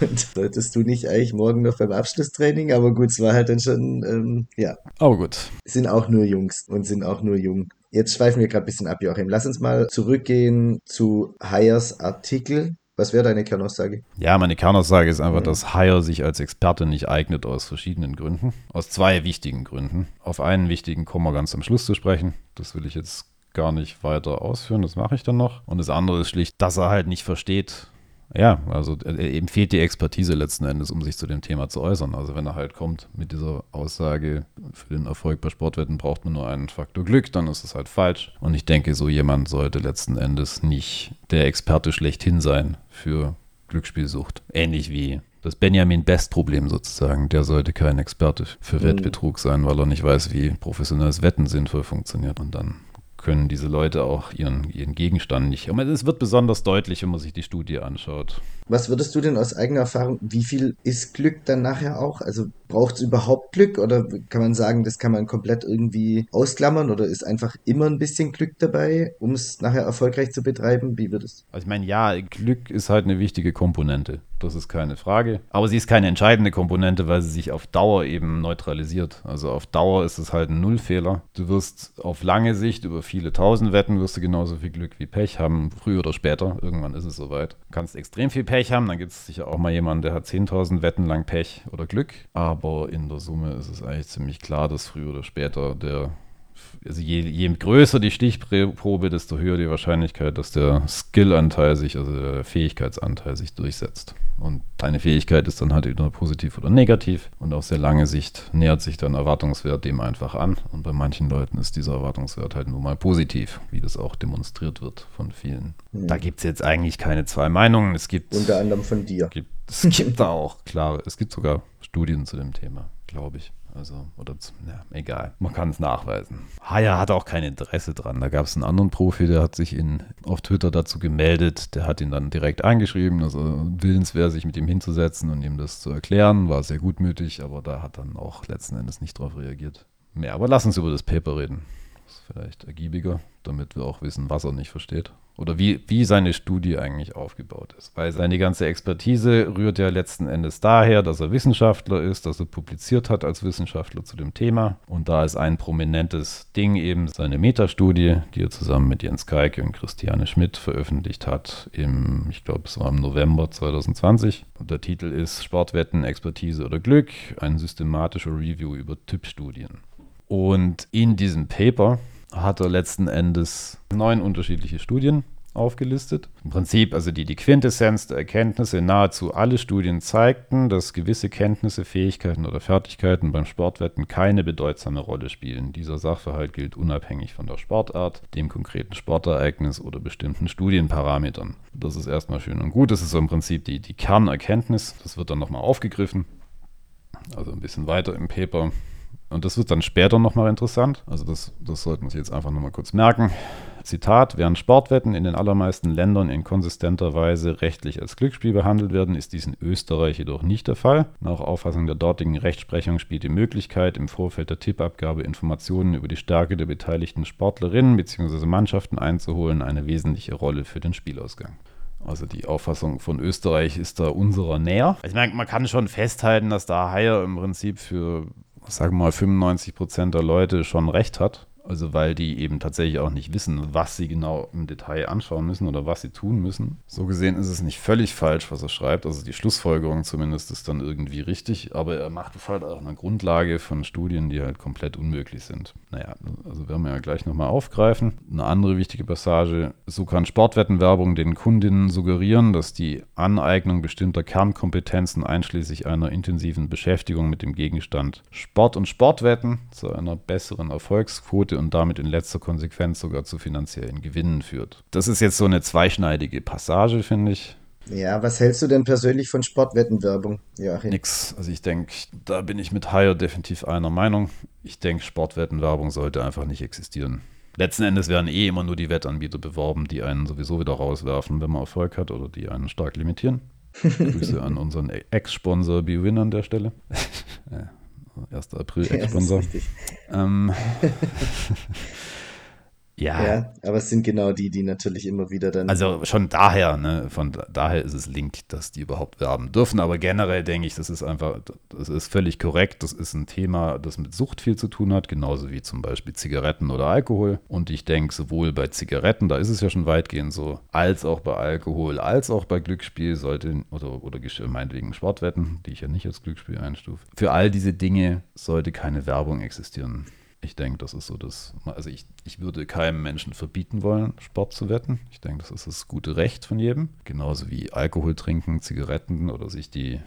und solltest du nicht eigentlich morgen noch beim Abschlusstraining? Aber gut, es war halt dann schon, ähm, ja. Aber gut. Sind auch nur Jungs und sind auch nur jung. Jetzt schweifen wir gerade ein bisschen ab, Joachim. Lass uns mal zurückgehen zu Hayers Artikel was wäre deine Kernaussage? Ja, meine Kernaussage ist einfach, mhm. dass Hire sich als Experte nicht eignet aus verschiedenen Gründen. Aus zwei wichtigen Gründen. Auf einen wichtigen kommen wir ganz am Schluss zu sprechen. Das will ich jetzt gar nicht weiter ausführen, das mache ich dann noch. Und das andere ist schlicht, dass er halt nicht versteht, ja, also äh, eben fehlt die Expertise letzten Endes, um sich zu dem Thema zu äußern. Also wenn er halt kommt mit dieser Aussage, für den Erfolg bei Sportwetten braucht man nur einen Faktor Glück, dann ist es halt falsch. Und ich denke, so jemand sollte letzten Endes nicht der Experte schlechthin sein für Glücksspielsucht. Ähnlich wie das Benjamin Best-Problem sozusagen. Der sollte kein Experte für mhm. Wettbetrug sein, weil er nicht weiß, wie professionelles Wetten sinnvoll funktioniert. Und dann können diese Leute auch ihren, ihren Gegenstand nicht. Und es wird besonders deutlich, wenn man sich die Studie anschaut. Was würdest du denn aus eigener Erfahrung, wie viel ist Glück dann nachher auch? Also braucht es überhaupt Glück oder kann man sagen, das kann man komplett irgendwie ausklammern oder ist einfach immer ein bisschen Glück dabei, um es nachher erfolgreich zu betreiben? Wie wird es? Also ich meine, ja, Glück ist halt eine wichtige Komponente. Das ist keine Frage. Aber sie ist keine entscheidende Komponente, weil sie sich auf Dauer eben neutralisiert. Also auf Dauer ist es halt ein Nullfehler. Du wirst auf lange Sicht über viele tausend Wetten wirst du genauso viel Glück wie Pech haben, früher oder später. Irgendwann ist es soweit. Du kannst extrem viel Pech haben, dann gibt es sicher auch mal jemanden, der hat 10.000 Wetten lang Pech oder Glück. Aber in der Summe ist es eigentlich ziemlich klar, dass früher oder später der also je, je, größer die Stichprobe, desto höher die Wahrscheinlichkeit, dass der Skill-Anteil sich, also der Fähigkeitsanteil sich durchsetzt. Und deine Fähigkeit ist dann halt entweder positiv oder negativ. Und auf sehr lange Sicht nähert sich dann Erwartungswert dem einfach an. Und bei manchen Leuten ist dieser Erwartungswert halt nur mal positiv, wie das auch demonstriert wird von vielen. Mhm. Da gibt es jetzt eigentlich keine zwei Meinungen. Es gibt. Unter anderem von dir. Gibt, es gibt da auch, klar, es gibt sogar Studien zu dem Thema, glaube ich. Also, oder, ja, egal. Man kann es nachweisen. Haya hat auch kein Interesse dran. Da gab es einen anderen Profi, der hat sich in, auf Twitter dazu gemeldet. Der hat ihn dann direkt angeschrieben, also willenswert, sich mit ihm hinzusetzen und ihm das zu erklären. War sehr gutmütig, aber da hat dann auch letzten Endes nicht drauf reagiert. Mehr, aber lass uns über das Paper reden. Ist vielleicht ergiebiger, damit wir auch wissen, was er nicht versteht oder wie, wie seine Studie eigentlich aufgebaut ist. Weil seine ganze Expertise rührt ja letzten Endes daher, dass er Wissenschaftler ist, dass er publiziert hat als Wissenschaftler zu dem Thema. Und da ist ein prominentes Ding eben seine Metastudie, die er zusammen mit Jens Geike und Christiane Schmidt veröffentlicht hat im, ich glaube, es war im November 2020. Und der Titel ist Sportwetten, Expertise oder Glück, ein systematischer Review über Typstudien. Und in diesem Paper hat er letzten Endes neun unterschiedliche Studien aufgelistet. Im Prinzip, also die, die Quintessenz der Erkenntnisse, nahezu alle Studien zeigten, dass gewisse Kenntnisse, Fähigkeiten oder Fertigkeiten beim Sportwetten keine bedeutsame Rolle spielen. Dieser Sachverhalt gilt unabhängig von der Sportart, dem konkreten Sportereignis oder bestimmten Studienparametern. Das ist erstmal schön und gut. Das ist so im Prinzip die, die Kernerkenntnis. Das wird dann nochmal aufgegriffen. Also ein bisschen weiter im Paper und das wird dann später nochmal interessant. Also das, das sollten wir jetzt einfach nochmal kurz merken. Zitat, während Sportwetten in den allermeisten Ländern in konsistenter Weise rechtlich als Glücksspiel behandelt werden, ist dies in Österreich jedoch nicht der Fall. Nach Auffassung der dortigen Rechtsprechung spielt die Möglichkeit, im Vorfeld der Tippabgabe Informationen über die Stärke der beteiligten Sportlerinnen bzw. Mannschaften einzuholen, eine wesentliche Rolle für den Spielausgang. Also die Auffassung von Österreich ist da unserer näher. Ich meine, man kann schon festhalten, dass da Haier im Prinzip für sagen wir mal, 95 Prozent der Leute schon recht hat. Also weil die eben tatsächlich auch nicht wissen, was sie genau im Detail anschauen müssen oder was sie tun müssen. So gesehen ist es nicht völlig falsch, was er schreibt. Also die Schlussfolgerung zumindest ist dann irgendwie richtig. Aber er macht es halt auch eine Grundlage von Studien, die halt komplett unmöglich sind. Naja, also werden wir ja gleich nochmal aufgreifen. Eine andere wichtige Passage. So kann Sportwettenwerbung den Kundinnen suggerieren, dass die Aneignung bestimmter Kernkompetenzen einschließlich einer intensiven Beschäftigung mit dem Gegenstand Sport und Sportwetten zu einer besseren Erfolgsquote und damit in letzter Konsequenz sogar zu finanziellen Gewinnen führt. Das ist jetzt so eine zweischneidige Passage, finde ich. Ja, was hältst du denn persönlich von Sportwettenwerbung, Joachim? Nix. Also ich denke, da bin ich mit Haier definitiv einer Meinung. Ich denke, Sportwettenwerbung sollte einfach nicht existieren. Letzten Endes werden eh immer nur die Wettanbieter beworben, die einen sowieso wieder rauswerfen, wenn man Erfolg hat oder die einen stark limitieren. Grüße an unseren Ex-Sponsor BWin an der Stelle. 1. April Ex-Sponsor. Ja, ähm, Ja. ja. Aber es sind genau die, die natürlich immer wieder dann. Also schon daher, ne, von daher ist es Link, dass die überhaupt werben dürfen. Aber generell denke ich, das ist einfach, das ist völlig korrekt. Das ist ein Thema, das mit Sucht viel zu tun hat, genauso wie zum Beispiel Zigaretten oder Alkohol. Und ich denke, sowohl bei Zigaretten, da ist es ja schon weitgehend so, als auch bei Alkohol, als auch bei Glücksspiel sollte, oder, oder meinetwegen Sportwetten, die ich ja nicht als Glücksspiel einstufe. Für all diese Dinge sollte keine Werbung existieren. Ich denke, das ist so das. Also ich, ich würde keinem Menschen verbieten wollen, Sport zu wetten. Ich denke, das ist das gute Recht von jedem. Genauso wie Alkohol trinken, Zigaretten oder sich die.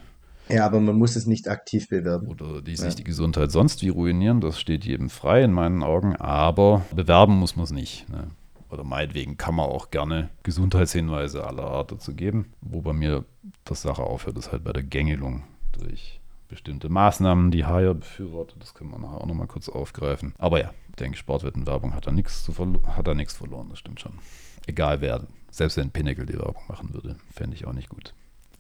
Ja, aber man muss es nicht aktiv bewerben. Oder die, sich ja. die Gesundheit sonst wie ruinieren. Das steht jedem frei in meinen Augen. Aber bewerben muss man es nicht. Ne? Oder meinetwegen kann man auch gerne Gesundheitshinweise aller Art dazu geben. Wo bei mir das Sache aufhört, ist halt bei der Gängelung durch bestimmte Maßnahmen, die Haier befürwortet. Das können wir nachher auch nochmal kurz aufgreifen. Aber ja, ich denke, Sportwettenwerbung hat da nichts hat da nichts verloren, das stimmt schon. Egal wer, selbst wenn Pinnacle die Werbung machen würde, fände ich auch nicht gut.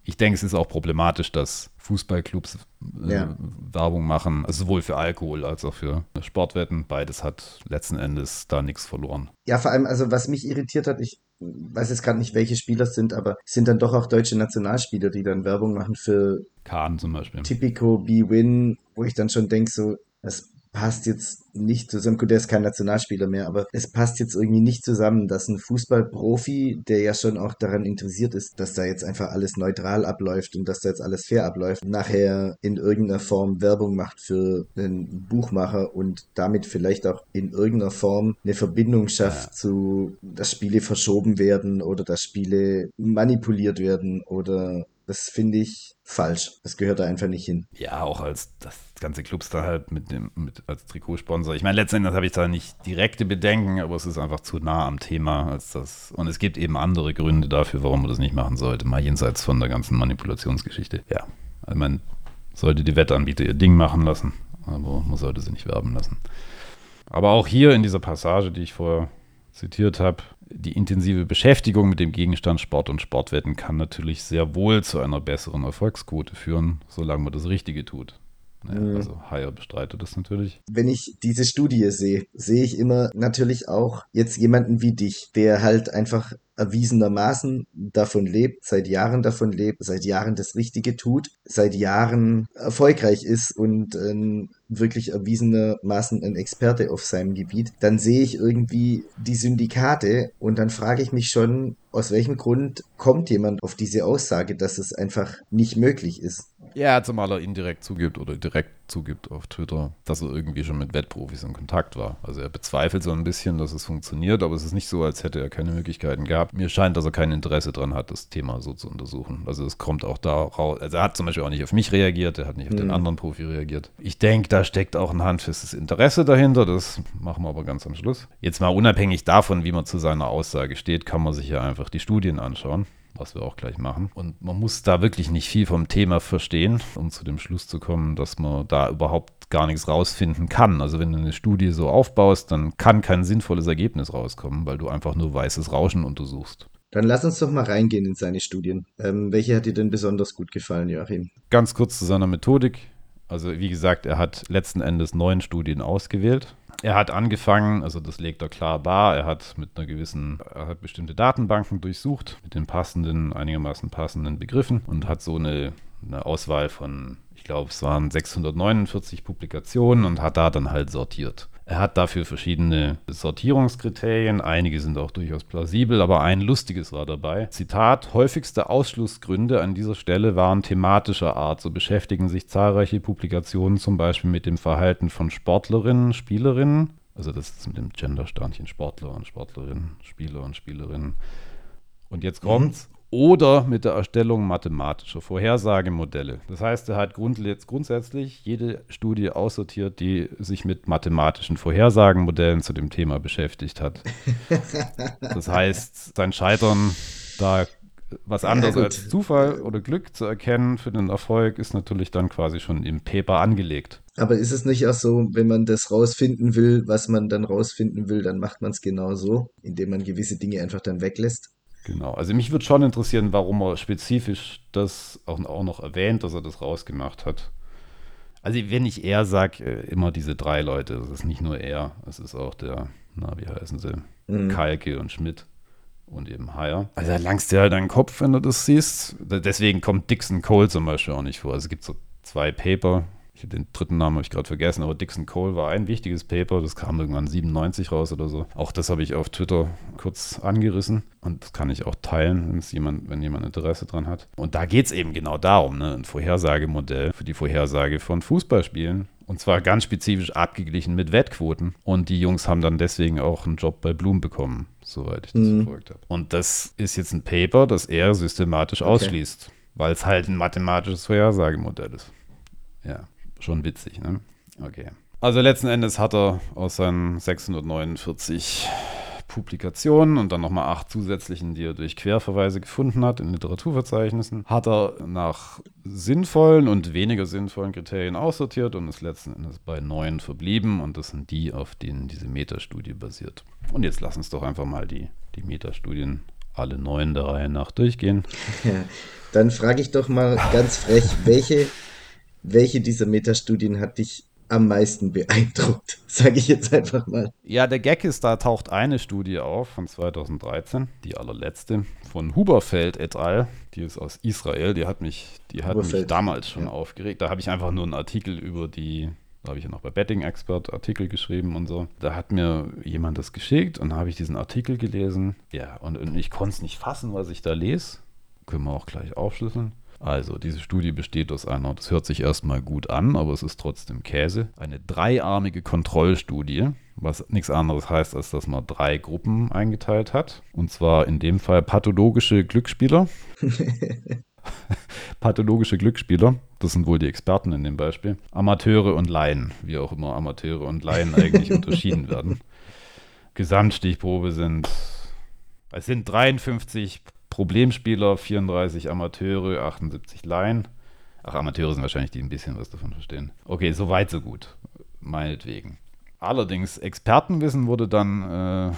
Ich denke, es ist auch problematisch, dass Fußballclubs äh, ja. Werbung machen, also sowohl für Alkohol als auch für Sportwetten. Beides hat letzten Endes da nichts verloren. Ja, vor allem, also was mich irritiert hat, ich weiß jetzt gerade nicht, welche Spieler es sind, aber es sind dann doch auch deutsche Nationalspieler, die dann Werbung machen für Kahn zum Beispiel. Typico B-Win, wo ich dann schon denke, so, das passt jetzt nicht zusammen. Gut, der ist kein Nationalspieler mehr, aber es passt jetzt irgendwie nicht zusammen, dass ein Fußballprofi, der ja schon auch daran interessiert ist, dass da jetzt einfach alles neutral abläuft und dass da jetzt alles fair abläuft, nachher in irgendeiner Form Werbung macht für einen Buchmacher und damit vielleicht auch in irgendeiner Form eine Verbindung schafft ja. zu, dass Spiele verschoben werden oder dass Spiele manipuliert werden oder das finde ich falsch. Das gehört da einfach nicht hin. Ja, auch als das ganze Clubs da halt mit dem mit als Trikotsponsor. Ich meine, letztendlich habe ich da nicht direkte Bedenken, aber es ist einfach zu nah am Thema als das. Und es gibt eben andere Gründe dafür, warum man das nicht machen sollte. Mal jenseits von der ganzen Manipulationsgeschichte. Ja, also man sollte die Wettanbieter ihr Ding machen lassen, aber man sollte sie nicht werben lassen. Aber auch hier in dieser Passage, die ich vorher zitiert habe, die intensive Beschäftigung mit dem Gegenstand Sport und Sportwetten kann natürlich sehr wohl zu einer besseren Erfolgsquote führen, solange man das Richtige tut. Ja, also Haier bestreitet das natürlich. Wenn ich diese Studie sehe, sehe ich immer natürlich auch jetzt jemanden wie dich, der halt einfach erwiesenermaßen davon lebt, seit Jahren davon lebt, seit Jahren das Richtige tut, seit Jahren erfolgreich ist und ähm, wirklich erwiesenermaßen ein Experte auf seinem Gebiet, dann sehe ich irgendwie die Syndikate und dann frage ich mich schon, aus welchem Grund kommt jemand auf diese Aussage, dass es einfach nicht möglich ist. Ja, zumal er indirekt zugibt oder direkt zugibt auf Twitter, dass er irgendwie schon mit Wettprofis in Kontakt war. Also er bezweifelt so ein bisschen, dass es funktioniert, aber es ist nicht so, als hätte er keine Möglichkeiten gehabt. Mir scheint, dass er kein Interesse daran hat, das Thema so zu untersuchen. Also es kommt auch da raus. Also er hat zum Beispiel auch nicht auf mich reagiert, er hat nicht auf mhm. den anderen Profi reagiert. Ich denke, da steckt auch ein handfestes Interesse dahinter. Das machen wir aber ganz am Schluss. Jetzt mal unabhängig davon, wie man zu seiner Aussage steht, kann man sich ja einfach die Studien anschauen was wir auch gleich machen. Und man muss da wirklich nicht viel vom Thema verstehen, um zu dem Schluss zu kommen, dass man da überhaupt gar nichts rausfinden kann. Also wenn du eine Studie so aufbaust, dann kann kein sinnvolles Ergebnis rauskommen, weil du einfach nur weißes Rauschen untersuchst. Dann lass uns doch mal reingehen in seine Studien. Ähm, welche hat dir denn besonders gut gefallen, Joachim? Ganz kurz zu seiner Methodik. Also wie gesagt, er hat letzten Endes neun Studien ausgewählt er hat angefangen, also das legt er klar bar, er hat mit einer gewissen, er hat bestimmte Datenbanken durchsucht mit den passenden, einigermaßen passenden Begriffen und hat so eine, eine Auswahl von, ich glaube, es waren 649 Publikationen und hat da dann halt sortiert. Er hat dafür verschiedene Sortierungskriterien, einige sind auch durchaus plausibel, aber ein lustiges war dabei. Zitat, häufigste Ausschlussgründe an dieser Stelle waren thematischer Art. So beschäftigen sich zahlreiche Publikationen zum Beispiel mit dem Verhalten von Sportlerinnen, Spielerinnen, also das ist mit dem Gender-Sternchen Sportler und Sportlerinnen, Spieler und Spielerinnen. Und jetzt kommt's. Mhm oder mit der Erstellung mathematischer Vorhersagemodelle. Das heißt, er hat grundsätzlich jede Studie aussortiert, die sich mit mathematischen Vorhersagenmodellen zu dem Thema beschäftigt hat. Das heißt, sein Scheitern da was anderes ja, als Zufall oder Glück zu erkennen für den Erfolg ist natürlich dann quasi schon im Paper angelegt. Aber ist es nicht auch so, wenn man das rausfinden will, was man dann rausfinden will, dann macht man es genau so, indem man gewisse Dinge einfach dann weglässt? Genau. Also mich würde schon interessieren, warum er spezifisch das auch, auch noch erwähnt, dass er das rausgemacht hat. Also wenn ich er sage, äh, immer diese drei Leute, das ist nicht nur er, es ist auch der, na, wie heißen sie, mhm. Kalke und Schmidt und eben Haier. Also da langst dir halt deinen Kopf, wenn du das siehst. Deswegen kommt Dixon Cole zum Beispiel auch nicht vor. Also es gibt so zwei Paper, ich, den dritten Namen habe ich gerade vergessen, aber Dixon Cole war ein wichtiges Paper, das kam irgendwann 97 raus oder so. Auch das habe ich auf Twitter kurz angerissen und das kann ich auch teilen, wenn jemand, wenn jemand Interesse dran hat. Und da geht es eben genau darum, ne? ein Vorhersagemodell für die Vorhersage von Fußballspielen. Und zwar ganz spezifisch abgeglichen mit Wettquoten. Und die Jungs haben dann deswegen auch einen Job bei Bloom bekommen, soweit ich das mhm. verfolgt habe. Und das ist jetzt ein Paper, das er systematisch okay. ausschließt, weil es halt ein mathematisches Vorhersagemodell ist. Ja. Schon witzig, ne? Okay. Also letzten Endes hat er aus seinen 649 Publikationen und dann nochmal acht zusätzlichen, die er durch Querverweise gefunden hat in Literaturverzeichnissen, hat er nach sinnvollen und weniger sinnvollen Kriterien aussortiert und ist letzten Endes bei neun verblieben und das sind die, auf denen diese Metastudie basiert. Und jetzt lass uns doch einfach mal die, die Metastudien alle neun der Reihe nach durchgehen. Ja, dann frage ich doch mal ganz frech, welche welche dieser Metastudien hat dich am meisten beeindruckt, sage ich jetzt einfach mal. Ja, der Gag ist, da taucht eine Studie auf von 2013, die allerletzte, von Huberfeld et al. Die ist aus Israel, die hat mich, die hat mich damals schon ja. aufgeregt. Da habe ich einfach nur einen Artikel über die, da habe ich ja noch bei Betting Expert Artikel geschrieben und so. Da hat mir jemand das geschickt und habe ich diesen Artikel gelesen. Ja, und, und ich konnte es nicht fassen, was ich da lese. Können wir auch gleich aufschlüsseln. Also, diese Studie besteht aus einer, das hört sich erstmal gut an, aber es ist trotzdem Käse, eine dreiarmige Kontrollstudie, was nichts anderes heißt, als dass man drei Gruppen eingeteilt hat. Und zwar in dem Fall pathologische Glücksspieler. pathologische Glücksspieler, das sind wohl die Experten in dem Beispiel. Amateure und Laien, wie auch immer Amateure und Laien eigentlich unterschieden werden. Gesamtstichprobe sind, es sind 53 Problemspieler, 34 Amateure, 78 Laien. Ach, Amateure sind wahrscheinlich die, die ein bisschen was davon verstehen. Okay, so weit, so gut. Meinetwegen. Allerdings, Expertenwissen wurde dann äh,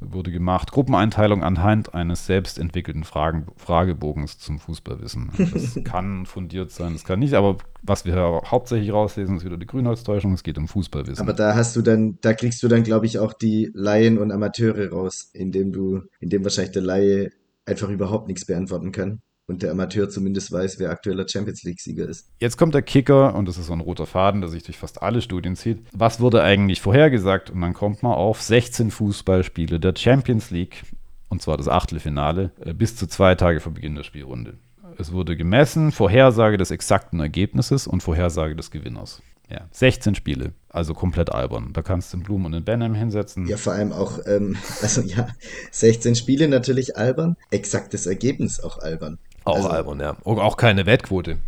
wurde gemacht. Gruppeneinteilung anhand eines selbst entwickelten Fragen, Fragebogens zum Fußballwissen. Das kann fundiert sein, das kann nicht, aber was wir hauptsächlich rauslesen, ist wieder die Grünholztäuschung. Es geht um Fußballwissen. Aber da hast du dann, da kriegst du dann, glaube ich, auch die Laien und Amateure raus, indem du, indem wahrscheinlich der Laie einfach überhaupt nichts beantworten kann und der Amateur zumindest weiß, wer aktueller Champions League-Sieger ist. Jetzt kommt der Kicker und das ist so ein roter Faden, der sich durch fast alle Studien zieht. Was wurde eigentlich vorhergesagt? Und dann kommt man auf 16 Fußballspiele der Champions League und zwar das Achtelfinale äh, bis zu zwei Tage vor Beginn der Spielrunde. Es wurde gemessen, Vorhersage des exakten Ergebnisses und Vorhersage des Gewinners. Ja, 16 Spiele, also komplett albern. Da kannst du den Blumen und den Benham hinsetzen. Ja, vor allem auch, ähm, also ja, 16 Spiele natürlich albern, exaktes Ergebnis auch albern. Auch also, albern, ja. Und auch keine Wettquote.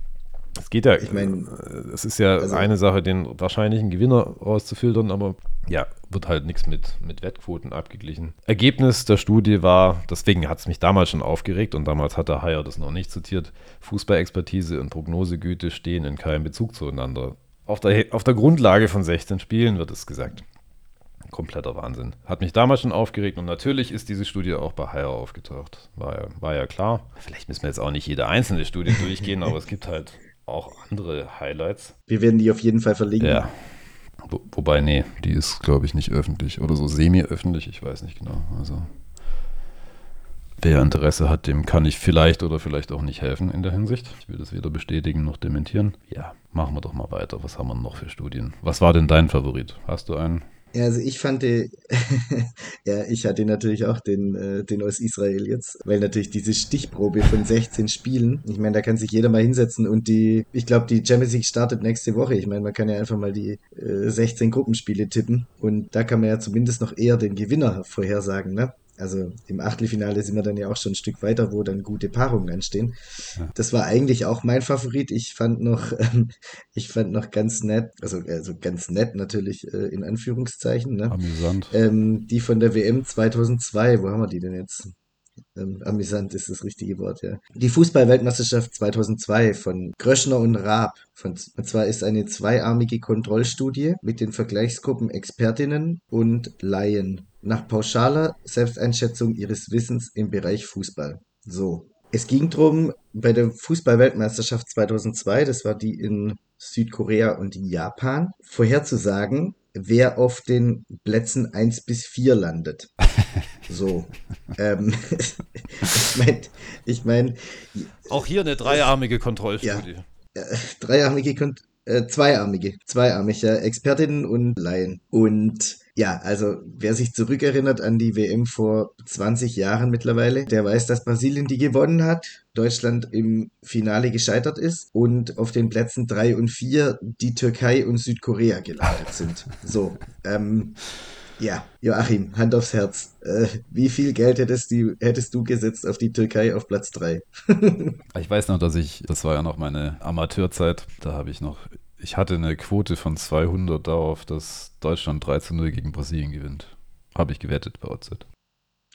Es geht ja, ich meine, es ist ja also, eine Sache, den wahrscheinlichen Gewinner rauszufiltern, aber ja, wird halt nichts mit, mit Wettquoten abgeglichen. Ergebnis der Studie war, deswegen hat es mich damals schon aufgeregt und damals hat der Heyer das noch nicht zitiert, Fußballexpertise und Prognosegüte stehen in keinem Bezug zueinander. Auf der, auf der Grundlage von 16 Spielen wird es gesagt. Kompletter Wahnsinn. Hat mich damals schon aufgeregt und natürlich ist diese Studie auch bei Heyer aufgetaucht. War ja, war ja klar. Vielleicht müssen wir jetzt auch nicht jede einzelne Studie durchgehen, aber es gibt halt auch andere Highlights. Wir werden die auf jeden Fall verlinken. Ja. Wo, wobei, nee, die ist, glaube ich, nicht öffentlich oder so semi-öffentlich, ich weiß nicht genau. Also, wer Interesse hat, dem kann ich vielleicht oder vielleicht auch nicht helfen in der Hinsicht. Ich will das weder bestätigen noch dementieren. Ja, machen wir doch mal weiter. Was haben wir noch für Studien? Was war denn dein Favorit? Hast du einen? Ja, also ich fand die, ja, ich hatte natürlich auch den, äh, den aus Israel jetzt, weil natürlich diese Stichprobe von 16 Spielen, ich meine, da kann sich jeder mal hinsetzen und die, ich glaube, die Champions League startet nächste Woche. Ich meine, man kann ja einfach mal die äh, 16 Gruppenspiele tippen und da kann man ja zumindest noch eher den Gewinner vorhersagen, ne? Also im Achtelfinale sind wir dann ja auch schon ein Stück weiter, wo dann gute Paarungen entstehen. Ja. Das war eigentlich auch mein Favorit. Ich fand noch, ähm, ich fand noch ganz nett, also, also ganz nett natürlich äh, in Anführungszeichen. Ne? Amüsant. Ähm, die von der WM 2002, wo haben wir die denn jetzt? Ähm, amüsant ist das richtige Wort, ja. Die Fußball-Weltmeisterschaft 2002 von Gröschner und Raab. Von, und zwar ist eine zweiarmige Kontrollstudie mit den Vergleichsgruppen Expertinnen und Laien nach pauschaler Selbsteinschätzung ihres Wissens im Bereich Fußball. So. Es ging darum, bei der Fußball-Weltmeisterschaft 2002, das war die in Südkorea und Japan, vorherzusagen, wer auf den Plätzen 1 bis 4 landet. So. ähm, ich meine, ich mein, auch hier eine dreiarmige Kontrollstudie. Ja, äh, dreiarmige Kont äh, zweiarmige, zweiarmige Expertinnen und Laien. Und ja, also wer sich zurückerinnert an die WM vor 20 Jahren mittlerweile, der weiß, dass Brasilien die gewonnen hat, Deutschland im Finale gescheitert ist und auf den Plätzen 3 und 4 die Türkei und Südkorea gelandet sind. So, ähm, ja, Joachim, Hand aufs Herz. Äh, wie viel Geld hättest du, hättest du gesetzt auf die Türkei auf Platz 3? ich weiß noch, dass ich, das war ja noch meine Amateurzeit, da habe ich noch ich hatte eine Quote von 200 darauf, dass Deutschland 3 zu 0 gegen Brasilien gewinnt. Habe ich gewettet bei OZ.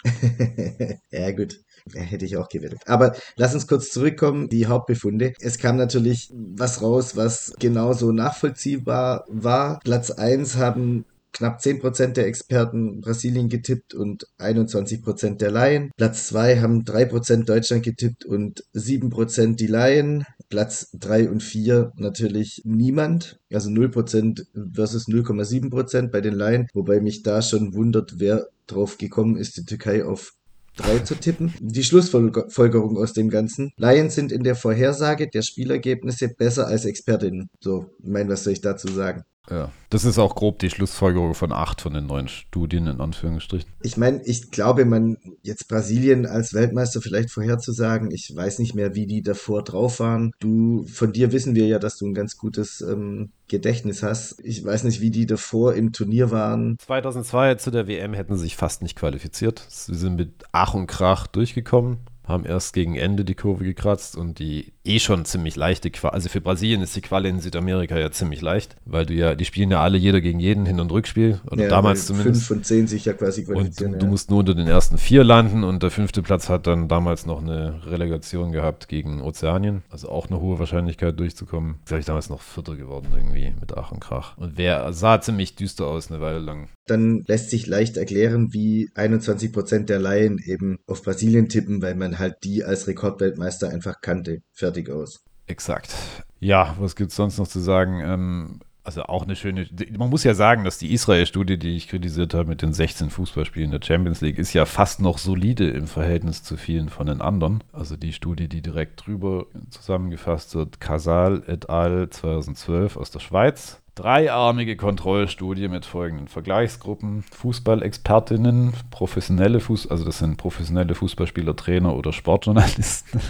ja, gut. Hätte ich auch gewettet. Aber lass uns kurz zurückkommen, die Hauptbefunde. Es kam natürlich was raus, was genauso nachvollziehbar war. Platz 1 haben knapp 10% der Experten Brasilien getippt und 21% der Laien. Platz 2 haben 3% Deutschland getippt und 7% die Laien. Platz 3 und 4 natürlich niemand. Also 0% versus 0,7% bei den Laien. Wobei mich da schon wundert, wer drauf gekommen ist, die Türkei auf 3 zu tippen. Die Schlussfolgerung aus dem Ganzen. Laien sind in der Vorhersage der Spielergebnisse besser als Expertinnen. So, ich meine, was soll ich dazu sagen? Ja, das ist auch grob die Schlussfolgerung von acht von den neuen Studien, in Anführungsstrichen. Ich meine, ich glaube, man jetzt Brasilien als Weltmeister vielleicht vorherzusagen, ich weiß nicht mehr, wie die davor drauf waren. Du, von dir wissen wir ja, dass du ein ganz gutes ähm, Gedächtnis hast. Ich weiß nicht, wie die davor im Turnier waren. 2002 zu der WM hätten sie sich fast nicht qualifiziert. Sie sind mit Ach und Krach durchgekommen haben erst gegen Ende die Kurve gekratzt und die eh schon ziemlich leichte Quali, also für Brasilien ist die Quali in Südamerika ja ziemlich leicht, weil du ja, die spielen ja alle jeder gegen jeden Hin- und Rückspiel, oder ja, damals zumindest. Fünf von zehn sich ja quasi qualifizieren. Und du, ja. musst nur unter den ersten vier landen und der fünfte Platz hat dann damals noch eine Relegation gehabt gegen Ozeanien, also auch eine hohe Wahrscheinlichkeit durchzukommen. Vielleicht damals noch Vierter geworden irgendwie mit Ach und Krach. Und wer sah ziemlich düster aus eine Weile lang. Dann lässt sich leicht erklären, wie 21 Prozent der Laien eben auf Brasilien tippen, weil man halt die als Rekordweltmeister einfach kannte. Fertig aus. Exakt. Ja, was gibt es sonst noch zu sagen? Ähm, also auch eine schöne, man muss ja sagen, dass die Israel-Studie, die ich kritisiert habe mit den 16 Fußballspielen der Champions League, ist ja fast noch solide im Verhältnis zu vielen von den anderen. Also die Studie, die direkt drüber zusammengefasst wird, Casal et al. 2012 aus der Schweiz. Dreiarmige Kontrollstudie mit folgenden Vergleichsgruppen: Fußballexpertinnen, professionelle Fuß, also das sind professionelle Fußballspieler, Trainer oder Sportjournalisten,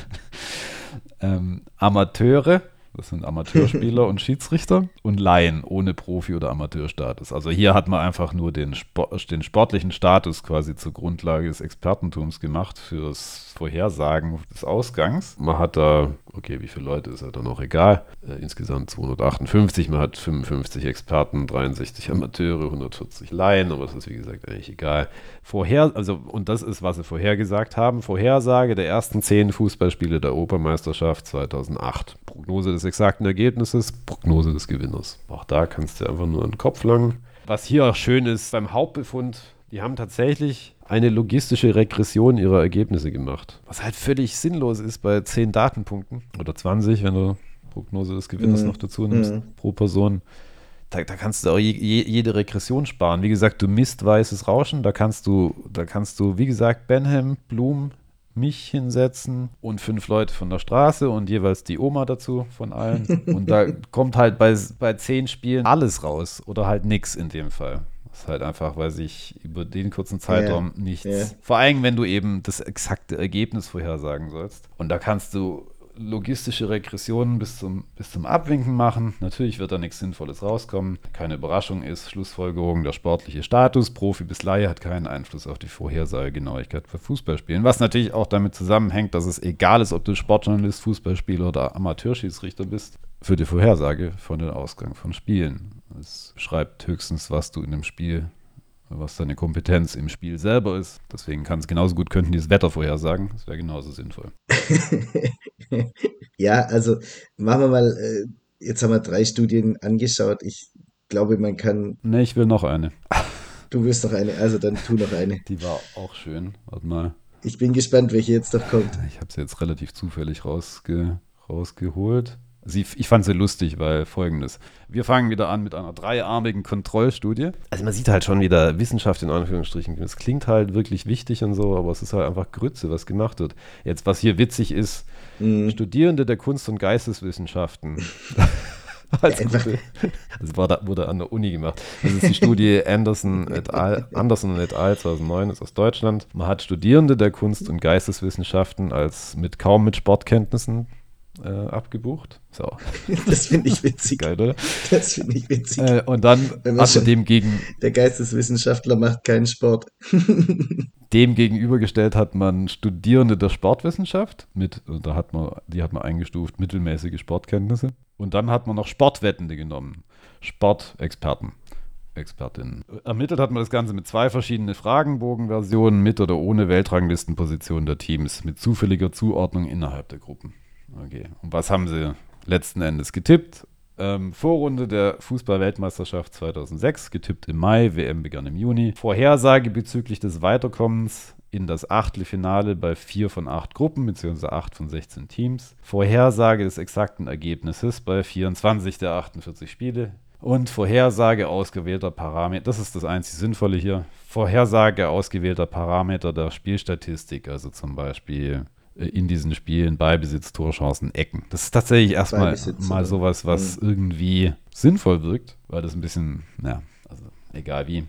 ähm, Amateure, das sind Amateurspieler und Schiedsrichter und Laien ohne Profi- oder Amateurstatus. Also hier hat man einfach nur den, Sport, den sportlichen Status quasi zur Grundlage des Expertentums gemacht fürs Vorhersagen des Ausgangs. Man hat da, okay, wie viele Leute ist ja dann auch egal, äh, insgesamt 258, man hat 55 Experten, 63 Amateure, 140 Laien, aber das ist wie gesagt eigentlich egal. Vorher, also, und das ist, was sie vorhergesagt haben, Vorhersage der ersten zehn Fußballspiele der Obermeisterschaft 2008. Prognose des exakten Ergebnisses, Prognose des Gewinners. Auch da kannst du einfach nur einen Kopf lang. Was hier auch schön ist, beim Hauptbefund, die haben tatsächlich eine logistische Regression ihrer Ergebnisse gemacht. Was halt völlig sinnlos ist bei 10 Datenpunkten oder 20, wenn du Prognose des Gewinners mhm. noch dazu nimmst, mhm. pro Person. Da, da, kannst du auch je, jede Regression sparen. Wie gesagt, du misst weißes Rauschen, da kannst du, da kannst du, wie gesagt, Benham, Blum, mich hinsetzen und fünf Leute von der Straße und jeweils die Oma dazu von allen. Und da kommt halt bei, bei zehn Spielen alles raus oder halt nichts in dem Fall. Das ist halt einfach, weil sich über den kurzen Zeitraum ja, nichts. Ja. Vor allem, wenn du eben das exakte Ergebnis vorhersagen sollst. Und da kannst du logistische Regressionen bis zum, bis zum Abwinken machen. Natürlich wird da nichts Sinnvolles rauskommen. Keine Überraschung ist, Schlussfolgerung, der sportliche Status, Profi bis Laie, hat keinen Einfluss auf die Vorhersagegenauigkeit für Fußballspielen. Was natürlich auch damit zusammenhängt, dass es egal ist, ob du Sportjournalist, Fußballspieler oder Amateurschiedsrichter bist, für die Vorhersage von den Ausgang von Spielen. Es schreibt höchstens, was du in dem Spiel was deine Kompetenz im Spiel selber ist. Deswegen kann es genauso gut, könnten die das Wetter vorhersagen. Das wäre genauso sinnvoll. ja, also machen wir mal, äh, jetzt haben wir drei Studien angeschaut. Ich glaube, man kann. Ne, ich will noch eine. Du willst noch eine, also dann tu noch eine. Die war auch schön. Warte mal. Ich bin gespannt, welche jetzt noch kommt. Ich habe sie jetzt relativ zufällig rausge rausgeholt. Sie, ich fand sie lustig, weil folgendes. Wir fangen wieder an mit einer dreiarmigen Kontrollstudie. Also man sieht halt schon wieder Wissenschaft in Anführungsstrichen. Es klingt halt wirklich wichtig und so, aber es ist halt einfach Grütze, was gemacht wird. Jetzt, was hier witzig ist, mhm. Studierende der Kunst- und Geisteswissenschaften. Als das war, wurde an der Uni gemacht. Das ist die Studie Anderson et al. Anderson et al. 2009, ist aus Deutschland. Man hat Studierende der Kunst- und Geisteswissenschaften als mit kaum mit Sportkenntnissen äh, abgebucht. So. Das finde ich witzig. Geil, oder? Das finde ich witzig. Äh, und dann hast du dem gegen. Der Geisteswissenschaftler macht keinen Sport. dem gegenübergestellt hat man Studierende der Sportwissenschaft mit, da hat man, die hat man eingestuft, mittelmäßige Sportkenntnisse. Und dann hat man noch Sportwettende genommen. Sportexperten. Expertinnen. Ermittelt hat man das Ganze mit zwei verschiedenen Fragenbogenversionen mit oder ohne Weltranglistenposition der Teams, mit zufälliger Zuordnung innerhalb der Gruppen. Okay. Und was haben sie letzten Endes getippt? Ähm, Vorrunde der Fußball-Weltmeisterschaft 2006, getippt im Mai, WM begann im Juni. Vorhersage bezüglich des Weiterkommens in das Achtelfinale bei vier von acht Gruppen, beziehungsweise acht von 16 Teams. Vorhersage des exakten Ergebnisses bei 24 der 48 Spiele. Und Vorhersage ausgewählter Parameter, das ist das einzig Sinnvolle hier. Vorhersage ausgewählter Parameter der Spielstatistik, also zum Beispiel in diesen Spielen Beibesitz, Torchancen, Ecken. Das ist tatsächlich erstmal mal sowas, was mhm. irgendwie sinnvoll wirkt, weil das ein bisschen, ja, also egal wie.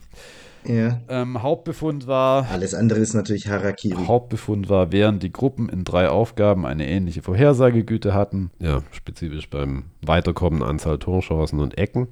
Ja. Ähm, Hauptbefund war. Alles andere ist natürlich Harakiri. Hauptbefund war, während die Gruppen in drei Aufgaben eine ähnliche Vorhersagegüte hatten, ja, spezifisch beim Weiterkommen Anzahl Torchancen und Ecken,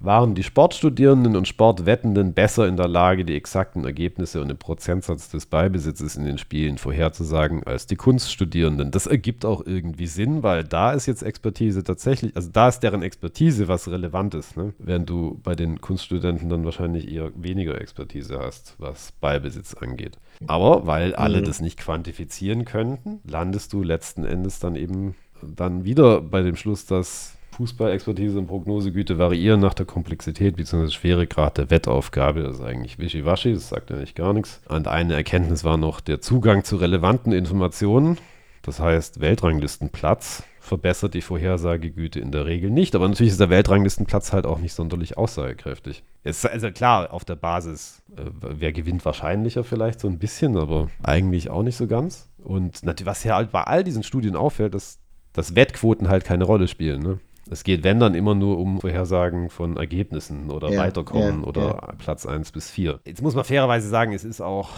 waren die Sportstudierenden und Sportwettenden besser in der Lage, die exakten Ergebnisse und den Prozentsatz des Beibesitzes in den Spielen vorherzusagen als die Kunststudierenden. Das ergibt auch irgendwie Sinn, weil da ist jetzt Expertise tatsächlich, also da ist deren Expertise was relevant ist, ne? während du bei den Kunststudenten dann wahrscheinlich eher weniger Expertise hast, was Beibesitz angeht. Aber weil alle mhm. das nicht quantifizieren könnten, landest du letzten Endes dann eben dann wieder bei dem Schluss, dass Fußballexpertise und Prognosegüte variieren nach der Komplexität bzw. Schweregrad der Wettaufgabe. Das ist eigentlich wischiwaschi, das sagt ja nicht gar nichts. Und eine Erkenntnis war noch der Zugang zu relevanten Informationen. Das heißt, Weltranglistenplatz verbessert die Vorhersagegüte in der Regel nicht. Aber natürlich ist der Weltranglistenplatz halt auch nicht sonderlich aussagekräftig. Ist also klar, auf der Basis, äh, wer gewinnt wahrscheinlicher vielleicht so ein bisschen, aber eigentlich auch nicht so ganz. Und was ja halt bei all diesen Studien auffällt, dass, dass Wettquoten halt keine Rolle spielen. Ne? Es geht, wenn dann immer nur um Vorhersagen von Ergebnissen oder ja, Weiterkommen ja, oder ja. Platz 1 bis 4. Jetzt muss man fairerweise sagen, es ist auch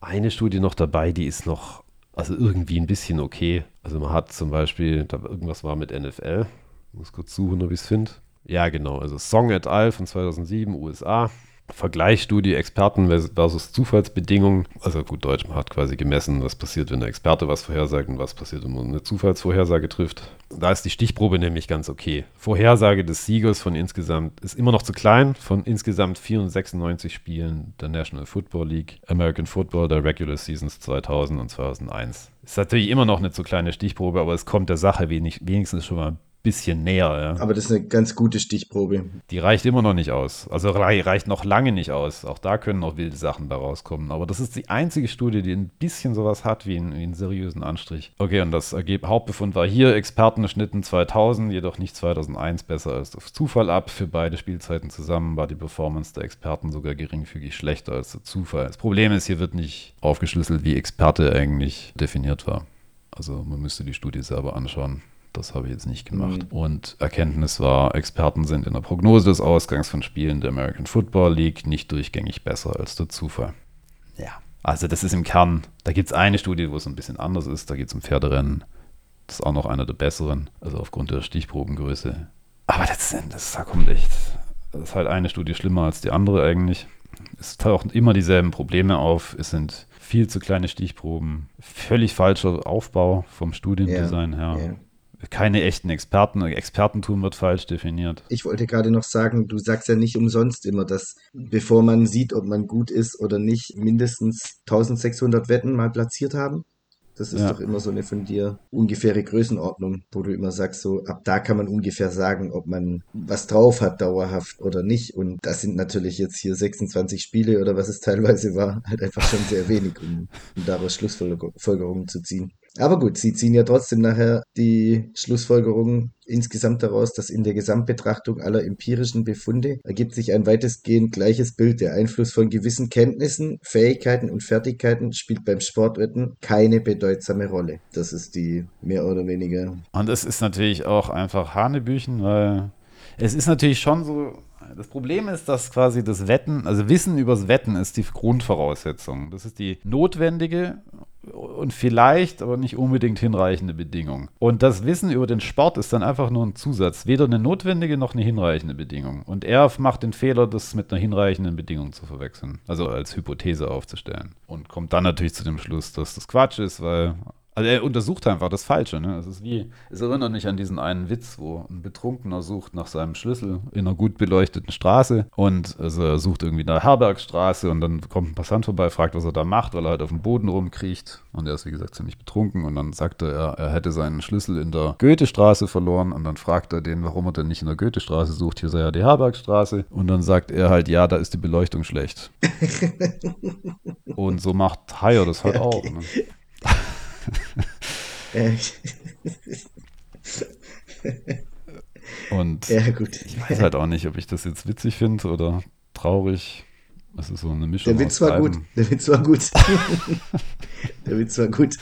eine Studie noch dabei, die ist noch, also irgendwie ein bisschen okay. Also man hat zum Beispiel, da irgendwas war mit NFL, ich muss kurz suchen, ob ich es finde. Ja, genau, also Song et al. von 2007, USA. Vergleichsstudie Experten versus Zufallsbedingungen. Also gut Deutsch, man hat quasi gemessen, was passiert, wenn der Experte was vorhersagt und was passiert, wenn man eine Zufallsvorhersage trifft. Da ist die Stichprobe nämlich ganz okay. Vorhersage des Siegers von insgesamt ist immer noch zu klein, von insgesamt 496 Spielen der National Football League, American Football der Regular Seasons 2000 und 2001. Ist natürlich immer noch eine zu kleine Stichprobe, aber es kommt der Sache wenig, wenigstens schon mal bisschen näher. Ja. Aber das ist eine ganz gute Stichprobe. Die reicht immer noch nicht aus. Also reicht noch lange nicht aus. Auch da können noch wilde Sachen da rauskommen. Aber das ist die einzige Studie, die ein bisschen sowas hat wie, ein, wie einen seriösen Anstrich. Okay, und das Ergeb Hauptbefund war hier, Experten schnitten 2000, jedoch nicht 2001 besser als auf Zufall ab. Für beide Spielzeiten zusammen war die Performance der Experten sogar geringfügig schlechter als der Zufall. Das Problem ist, hier wird nicht aufgeschlüsselt, wie Experte eigentlich definiert war. Also man müsste die Studie selber anschauen. Das habe ich jetzt nicht gemacht. Mhm. Und Erkenntnis war, Experten sind in der Prognose des Ausgangs von Spielen der American Football League nicht durchgängig besser als der Zufall. Ja, also das ist im Kern, da gibt es eine Studie, wo es ein bisschen anders ist. Da geht es um Pferderennen. Das ist auch noch einer der besseren, also aufgrund der Stichprobengröße. Aber letztendlich, da kommt echt, das ist halt eine Studie schlimmer als die andere eigentlich. Es tauchen immer dieselben Probleme auf. Es sind viel zu kleine Stichproben, völlig falscher Aufbau vom Studiendesign ja, her. Ja keine echten Experten. Expertentum wird falsch definiert. Ich wollte gerade noch sagen, du sagst ja nicht umsonst immer, dass bevor man sieht, ob man gut ist oder nicht, mindestens 1600 Wetten mal platziert haben. Das ist ja. doch immer so eine von dir ungefähre Größenordnung, wo du immer sagst, so ab da kann man ungefähr sagen, ob man was drauf hat, dauerhaft oder nicht. Und das sind natürlich jetzt hier 26 Spiele oder was es teilweise war, halt einfach schon sehr wenig, um, um daraus Schlussfolgerungen zu ziehen. Aber gut, sie ziehen ja trotzdem nachher die Schlussfolgerung insgesamt daraus, dass in der Gesamtbetrachtung aller empirischen Befunde ergibt sich ein weitestgehend gleiches Bild. Der Einfluss von gewissen Kenntnissen, Fähigkeiten und Fertigkeiten spielt beim Sportwetten keine bedeutsame Rolle. Das ist die mehr oder weniger. Und es ist natürlich auch einfach Hanebüchen, weil es ist natürlich schon so, das Problem ist, dass quasi das Wetten, also Wissen übers Wetten ist die Grundvoraussetzung. Das ist die notwendige und vielleicht, aber nicht unbedingt hinreichende Bedingung. Und das Wissen über den Sport ist dann einfach nur ein Zusatz, weder eine notwendige noch eine hinreichende Bedingung. Und er macht den Fehler, das mit einer hinreichenden Bedingung zu verwechseln, also als Hypothese aufzustellen. Und kommt dann natürlich zu dem Schluss, dass das Quatsch ist, weil also er untersucht einfach das Falsche. Ne? Es ist wie, es erinnert mich an diesen einen Witz, wo ein Betrunkener sucht nach seinem Schlüssel in einer gut beleuchteten Straße und also er sucht irgendwie nach Herbergstraße und dann kommt ein Passant vorbei, fragt, was er da macht, weil er halt auf dem Boden rumkriecht und er ist wie gesagt ziemlich betrunken und dann sagt er, er hätte seinen Schlüssel in der Goethestraße verloren und dann fragt er den, warum er denn nicht in der Goethestraße sucht, hier sei ja die Herbergstraße und dann sagt er halt, ja, da ist die Beleuchtung schlecht. und so macht Heyer das halt okay. auch. Ne? Und ja, ich weiß halt auch nicht, ob ich das jetzt witzig finde oder traurig. Das ist so eine Mischung. Der Witz war gut. Der Witz war gut. Der Witz war gut.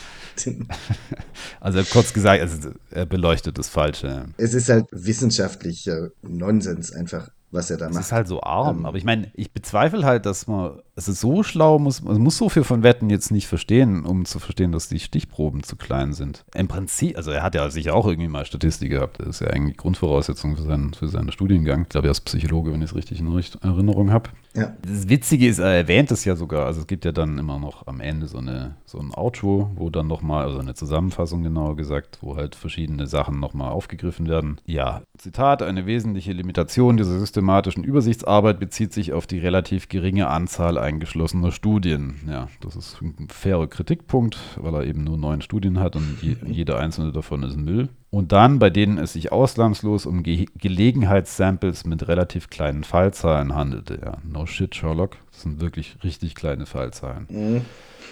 Also kurz gesagt, also er beleuchtet das Falsche. Es ist halt wissenschaftlicher Nonsens einfach, was er da macht. Es ist halt so arm. Ähm, aber ich meine, ich bezweifle halt, dass man also so schlau muss man muss so viel von Wetten jetzt nicht verstehen, um zu verstehen, dass die Stichproben zu klein sind. Im Prinzip, also er hat ja sicher auch irgendwie mal Statistik gehabt. Das ist ja eigentlich Grundvoraussetzung für seinen, für seinen Studiengang. Ich glaube, er ist Psychologe, wenn ich es richtig in Erinnerung habe. Ja. Das Witzige ist, er erwähnt es ja sogar, also es gibt ja dann immer noch am Ende so, eine, so ein Outro, wo dann nochmal, also eine Zusammenfassung genauer gesagt, wo halt verschiedene Sachen nochmal aufgegriffen werden. Ja, Zitat, eine wesentliche Limitation dieser systematischen Übersichtsarbeit bezieht sich auf die relativ geringe Anzahl eingeschlossener Studien. Ja, das ist ein fairer Kritikpunkt, weil er eben nur neun Studien hat und je, jede einzelne davon ist Müll. Und dann, bei denen es sich ausnahmslos um Ge Gelegenheitssamples mit relativ kleinen Fallzahlen handelte. Ja, no shit, Sherlock. Das sind wirklich richtig kleine Fallzahlen. Mhm.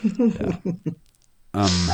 Ja. ähm,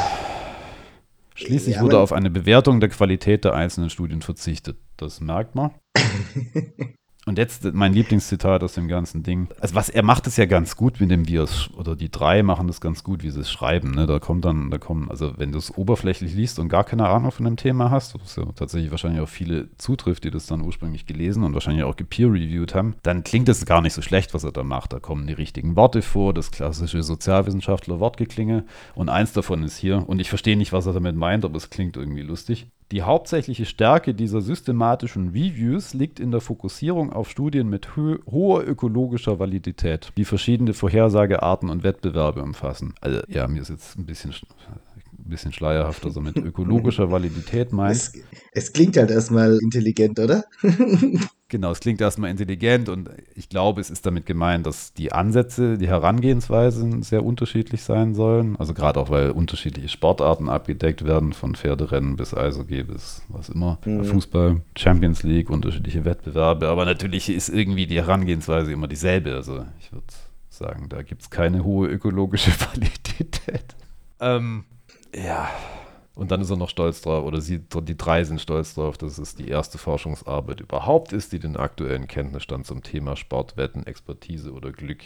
schließlich Ja, wurde auf eine Bewertung der Qualität der einzelnen Studien verzichtet. Das merkt man. Und jetzt mein Lieblingszitat aus dem ganzen Ding. Also was er macht es ja ganz gut mit dem, wie er es, oder die drei machen das ganz gut, wie sie es schreiben. Ne? Da kommt dann, da kommen, also wenn du es oberflächlich liest und gar keine Ahnung von dem Thema hast, was ja tatsächlich wahrscheinlich auch viele zutrifft, die das dann ursprünglich gelesen und wahrscheinlich auch gepeer-reviewed haben, dann klingt es gar nicht so schlecht, was er da macht. Da kommen die richtigen Worte vor, das klassische Sozialwissenschaftler-Wortgeklinge und eins davon ist hier, und ich verstehe nicht, was er damit meint, aber es klingt irgendwie lustig. Die hauptsächliche Stärke dieser systematischen Reviews liegt in der Fokussierung auf Studien mit hö hoher ökologischer Validität, die verschiedene Vorhersagearten und Wettbewerbe umfassen. Also ja, mir ist jetzt ein bisschen, bisschen schleierhaft, also mit ökologischer Validität meint. Es, es klingt halt erstmal intelligent, oder? Genau, es klingt erstmal intelligent und ich glaube, es ist damit gemeint, dass die Ansätze, die Herangehensweisen sehr unterschiedlich sein sollen. Also gerade auch, weil unterschiedliche Sportarten abgedeckt werden, von Pferderennen bis Eishockey bis was immer, Mhm. Fußball, Champions League, unterschiedliche Wettbewerbe. Aber natürlich ist irgendwie die Herangehensweise immer dieselbe. Also ich würde sagen, da gibt es keine hohe ökologische Validität. Ähm, ja. Und dann ist er noch stolz drauf, oder sie, die drei sind stolz drauf, dass es die erste Forschungsarbeit überhaupt ist, die den aktuellen Kenntnisstand zum Thema Sportwetten, Expertise oder Glück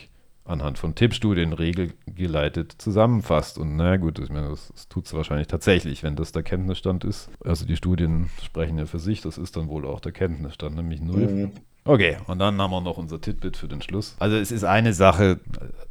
anhand von Tippstudien regelgeleitet zusammenfasst. Und na gut, ich meine, das, das tut es wahrscheinlich tatsächlich, wenn das der Kenntnisstand ist. Also die Studien sprechen ja für sich, das ist dann wohl auch der Kenntnisstand, nämlich null. Mhm. Okay, und dann haben wir noch unser Titbit für den Schluss. Also es ist eine Sache,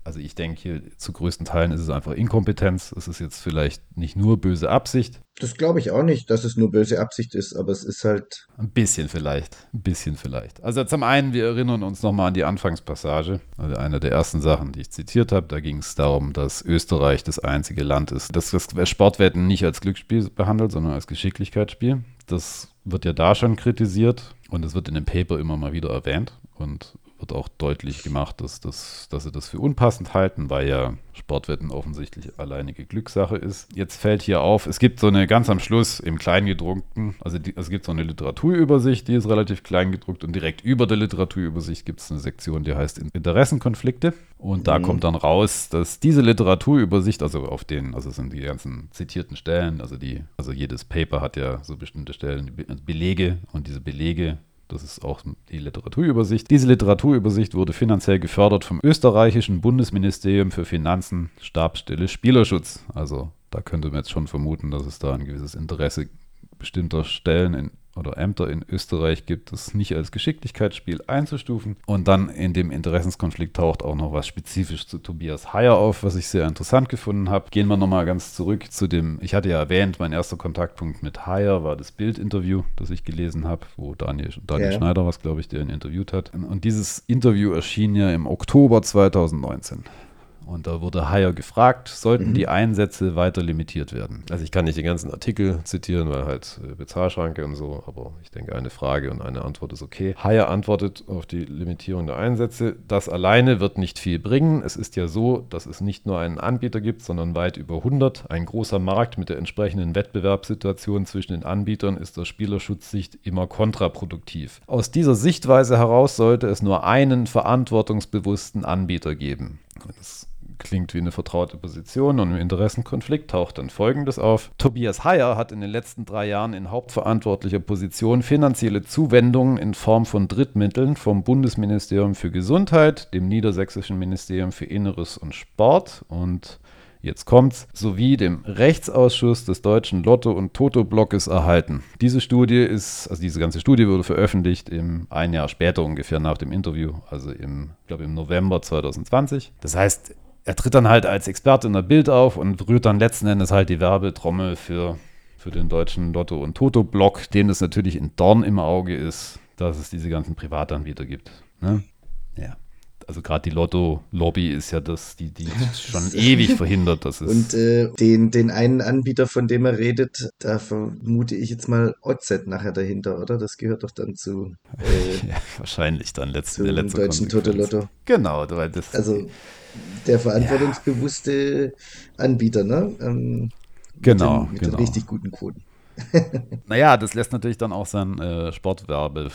also ich denke hier zu größten Teilen ist es einfach Inkompetenz. Es ist jetzt vielleicht nicht nur böse Absicht, Das glaube ich auch nicht, dass es nur böse Absicht ist, aber es ist halt. ein bisschen vielleicht, ein bisschen vielleicht. Also zum einen, wir erinnern uns nochmal an die Anfangspassage, also eine der ersten Sachen, die ich zitiert habe. Da ging es darum, dass Österreich das einzige Land ist, das das Sportwetten nicht als Glücksspiel behandelt, sondern als Geschicklichkeitsspiel. Das wird ja da schon kritisiert und es wird in dem Paper immer mal wieder erwähnt und wird auch deutlich gemacht, dass, das, dass sie das für unpassend halten, weil ja Sportwetten offensichtlich alleinige Glückssache ist. Jetzt fällt hier auf, es gibt so eine ganz am Schluss im Kleingedruckten, also die, es gibt so eine Literaturübersicht, die ist relativ klein gedruckt und direkt über der Literaturübersicht gibt es eine Sektion, die heißt Interessenkonflikte. Und da Mhm. kommt dann raus, dass diese Literaturübersicht, also auf den, also es sind die ganzen zitierten Stellen, also die, also jedes Paper hat ja so bestimmte Stellen, Be- Belege und diese Belege das ist auch die Literaturübersicht. Diese Literaturübersicht wurde finanziell gefördert vom österreichischen Bundesministerium für Finanzen, Stabsstelle Spielerschutz. Also da könnte man jetzt schon vermuten, dass es da ein gewisses Interesse bestimmter Stellen in, oder Ämter in Österreich gibt, das nicht als Geschicklichkeitsspiel einzustufen. Und dann in dem Interessenskonflikt taucht auch noch was spezifisch zu Tobias Heyer auf, was ich sehr interessant gefunden habe. Gehen wir nochmal ganz zurück zu dem, ich hatte ja erwähnt, mein erster Kontaktpunkt mit Heyer war das Bildinterview, das ich gelesen habe, wo Daniel, Daniel Ja. Schneider was, glaube ich, der ihn interviewt hat. Und dieses Interview erschien ja im Oktober 2019. Und da wurde Heyer gefragt, sollten Mhm. die Einsätze weiter limitiert werden? Also ich kann nicht den ganzen Artikel zitieren, weil halt äh, Bezahlschranke und so, aber ich denke, eine Frage und eine Antwort ist okay. Haier antwortet auf die Limitierung der Einsätze. Das alleine wird nicht viel bringen. Es ist ja so, dass es nicht nur einen Anbieter gibt, sondern weit über 100. Ein großer Markt mit der entsprechenden Wettbewerbssituation zwischen den Anbietern ist aus Spielerschutzsicht immer kontraproduktiv. Aus dieser Sichtweise heraus sollte es nur einen verantwortungsbewussten Anbieter geben. Das klingt wie eine vertraute Position und im Interessenkonflikt taucht dann Folgendes auf. Tobias Heyer hat in den letzten drei Jahren in hauptverantwortlicher Position finanzielle Zuwendungen in Form von Drittmitteln vom Bundesministerium für Gesundheit, dem Niedersächsischen Ministerium für Inneres und Sport und jetzt kommt's, sowie dem Rechtsausschuss des Deutschen Lotto- und Toto-Blockes erhalten. Diese Studie ist, also diese ganze Studie wurde veröffentlicht im ein Jahr später ungefähr nach dem Interview, also im, glaube im November 2020. Das heißt, er tritt dann halt als Experte in der Bild auf und rührt dann letzten Endes halt die Werbetrommel für, für den deutschen Lotto- und Toto-Block, dem das natürlich in Dorn im Auge ist, dass es diese ganzen Privatanbieter gibt. Ne? Ja also gerade die Lotto-Lobby ist ja das, die, die schon ewig verhindert, dass es. Und äh, den, den einen Anbieter, von dem er redet, da vermute ich jetzt mal OZ nachher dahinter, oder? Das gehört doch dann zu. Äh, ja, wahrscheinlich dann letzten, der letzte deutschen Toto-Lotto. Genau, weil das. Also der verantwortungsbewusste ja. Anbieter, ne? Ähm, genau. Mit, den, mit genau. den richtig guten Quoten. naja, das lässt natürlich dann auch sein äh, Sportwerbe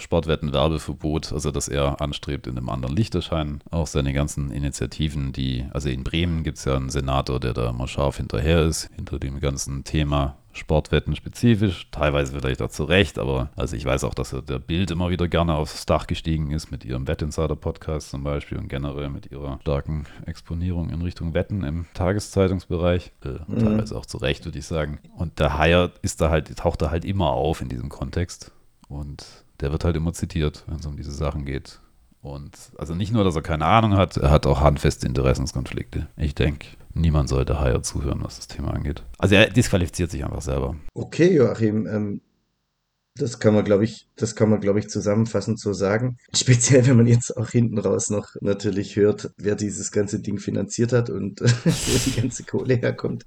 Sportwetten-Werbeverbot, also dass er anstrebt, in einem anderen Licht erscheinen. Auch seine ganzen Initiativen, die, also in Bremen gibt es ja einen Senator, der da mal scharf hinterher ist, hinter dem ganzen Thema Sportwetten spezifisch, teilweise vielleicht auch zu Recht, aber also ich weiß auch, dass er der Bild immer wieder gerne aufs Dach gestiegen ist mit ihrem Wettinsider-Podcast zum Beispiel und generell mit ihrer starken Exponierung in Richtung Wetten im Tageszeitungsbereich, äh, mhm. teilweise auch zu Recht, würde ich sagen. Und der Haier ist da halt, taucht da halt immer auf in diesem Kontext und der wird halt immer zitiert, wenn es um diese Sachen geht. Und also nicht nur, dass er keine Ahnung hat, er hat auch handfeste Interessenskonflikte. Ich denke, niemand sollte Haier zuhören, was das Thema angeht. Also er disqualifiziert sich einfach selber. Okay, Joachim, ähm, das kann man, glaube ich, das kann man, glaube ich, zusammenfassend so sagen. Speziell, wenn man jetzt auch hinten raus noch natürlich hört, wer dieses ganze Ding finanziert hat und wo die ganze Kohle herkommt,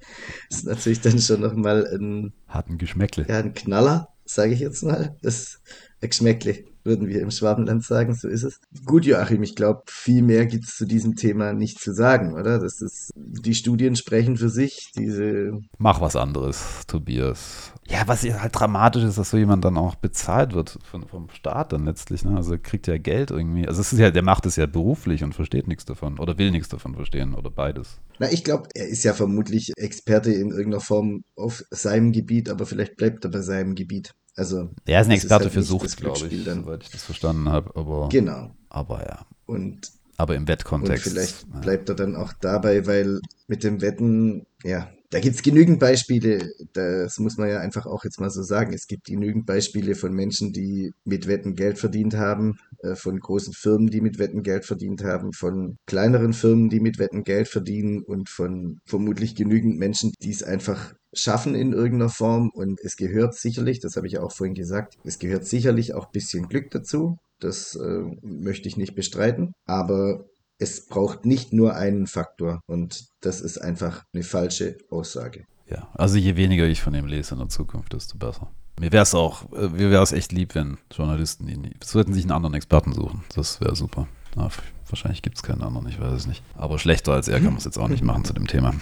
ist natürlich dann schon nochmal ein. Hat ein Geschmäckle. Ja, ein Knaller, sage ich jetzt mal. Das Geschmäckle, würden wir im Schwabenland sagen, so ist es. Gut, Joachim, ich glaube, viel mehr gibt es zu diesem Thema nicht zu sagen, oder? Das ist, die Studien sprechen für sich, diese... Mach was anderes, Tobias. Ja, was halt dramatisch ist, dass so jemand dann auch bezahlt wird von, vom Staat dann letztlich, ne? Also kriegt ja Geld irgendwie. Also es ist ja, der macht es ja beruflich und versteht nichts davon oder will nichts davon verstehen oder beides. Na, ich glaube, er ist ja vermutlich Experte in irgendeiner Form auf seinem Gebiet, aber vielleicht bleibt er bei seinem Gebiet. Also, er ist ein Experte ist halt für Sucht, glaube ich, dann. soweit ich das verstanden habe. Aber, genau. Aber ja. Und, aber im Wettkontext. Und vielleicht ja. bleibt er dann auch dabei, weil mit dem Wetten, ja, da gibt es genügend Beispiele, das muss man ja einfach auch jetzt mal so sagen. Es gibt genügend Beispiele von Menschen, die mit Wetten Geld verdient haben, von großen Firmen, die mit Wetten Geld verdient haben, von kleineren Firmen, die mit Wetten Geld verdienen und von vermutlich genügend Menschen, die es einfach schaffen in irgendeiner Form. Und es gehört sicherlich, das habe ich auch vorhin gesagt, es gehört sicherlich auch ein bisschen Glück dazu. Das äh, möchte ich nicht bestreiten. Aber es braucht nicht nur einen Faktor und das ist einfach eine falsche Aussage. Ja, also je weniger ich von ihm lese in der Zukunft, desto besser. Mir wäre es auch, äh, mir wäre es echt lieb, wenn Journalisten ihn, sollten sich einen anderen Experten suchen. Das wäre super. Na, wahrscheinlich gibt es keinen anderen, ich weiß es nicht. Aber schlechter als er kann man es jetzt auch nicht machen zu dem Thema.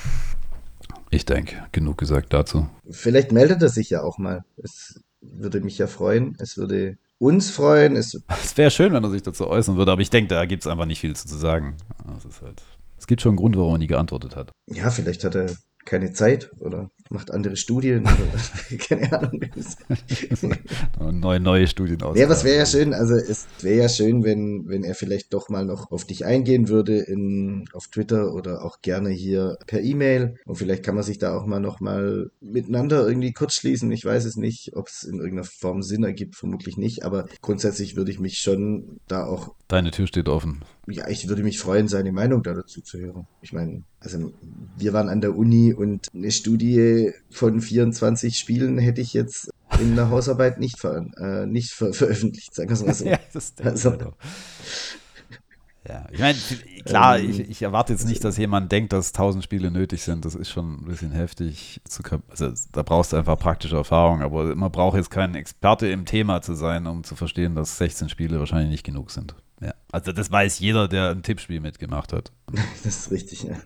Ich denke, genug gesagt dazu. Vielleicht meldet er sich ja auch mal. Es würde mich ja freuen. Es würde uns freuen. Es, es wäre schön, wenn er sich dazu äußern würde, aber ich denke, da gibt es einfach nicht viel zu sagen. Halt, es gibt schon einen Grund, warum er nie geantwortet hat. Ja, vielleicht hat er keine Zeit oder macht andere Studien oder keine Ahnung. neue, neue Studien aus. Ja, was wäre ja schön, also es wäre ja schön, wenn, wenn er vielleicht doch mal noch auf dich eingehen würde in, auf Twitter oder auch gerne hier per E-Mail und vielleicht kann man sich da auch mal noch mal miteinander irgendwie kurz schließen. Ich weiß es nicht, ob es in irgendeiner Form Sinn ergibt, vermutlich nicht, aber grundsätzlich würde ich mich schon da auch. Deine Tür steht offen. Ja, ich würde mich freuen, seine Meinung da dazu zu hören. Ich meine, also wir waren an der Uni und eine Studie von 24 Spielen hätte ich jetzt in der Hausarbeit nicht, ver äh, nicht ver veröffentlicht, sagen wir es mal so. ja, das also, ja, ich meine, klar, ähm, ich, ich, erwarte jetzt nicht, dass jemand denkt, dass 1000 Spiele nötig sind. Das ist schon ein bisschen heftig. Zu, also, da brauchst du einfach praktische Erfahrung, aber man braucht jetzt kein Experte im Thema zu sein, um zu verstehen, dass 16 Spiele wahrscheinlich nicht genug sind. Ja, also das weiß jeder, der ein Tippspiel mitgemacht hat. Das ist richtig, ja.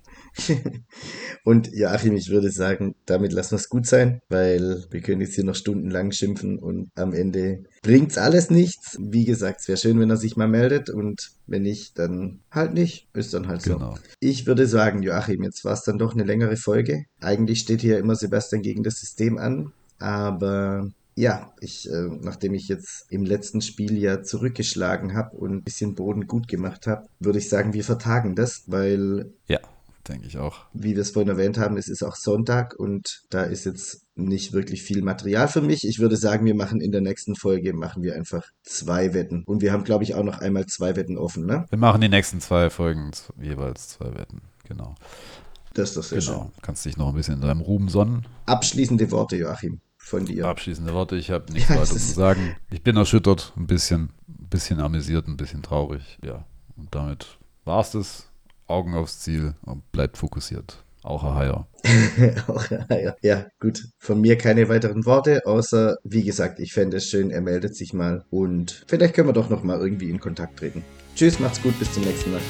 Und Joachim, ich würde sagen, damit lassen wir es gut sein, weil wir können jetzt hier noch stundenlang schimpfen und am Ende bringt es alles nichts. Wie gesagt, es wäre schön, wenn er sich mal meldet und wenn nicht, dann halt nicht. Ist dann halt so. Genau. Ich würde sagen, Joachim, jetzt war es dann doch eine längere Folge. Eigentlich steht hier immer Sebastian gegen das System an, aber ja, ich, äh, nachdem ich jetzt im letzten Spiel ja zurückgeschlagen habe und ein bisschen Boden gut gemacht habe, würde ich sagen, wir vertagen das, weil ja, denke ich auch. Wie wir es vorhin erwähnt haben, es ist auch Sonntag und da ist jetzt nicht wirklich viel Material für mich. Ich würde sagen, wir machen in der nächsten Folge, machen wir einfach zwei Wetten. Und wir haben, glaube ich, auch noch einmal zwei Wetten offen, ne? Wir machen die nächsten zwei Folgen jeweils zwei Wetten, genau. Das ist sehr genau. schön. Kannst dich noch ein bisschen in deinem Ruhm sonnen. Abschließende Worte, Joachim, von dir. Abschließende Worte, ich habe nichts Ja, weiter es zu sagen. Ich bin erschüttert, ein bisschen, ein bisschen amüsiert, ein bisschen traurig. Ja, und damit war's das. Augen aufs Ziel und bleibt fokussiert. Auch Herr Heier. Auch, ja, ja, gut. Von mir keine weiteren Worte, außer, wie gesagt, ich fände es schön, er meldet sich mal und vielleicht können wir doch noch mal irgendwie in Kontakt treten. Tschüss, macht's gut, bis zum nächsten Mal.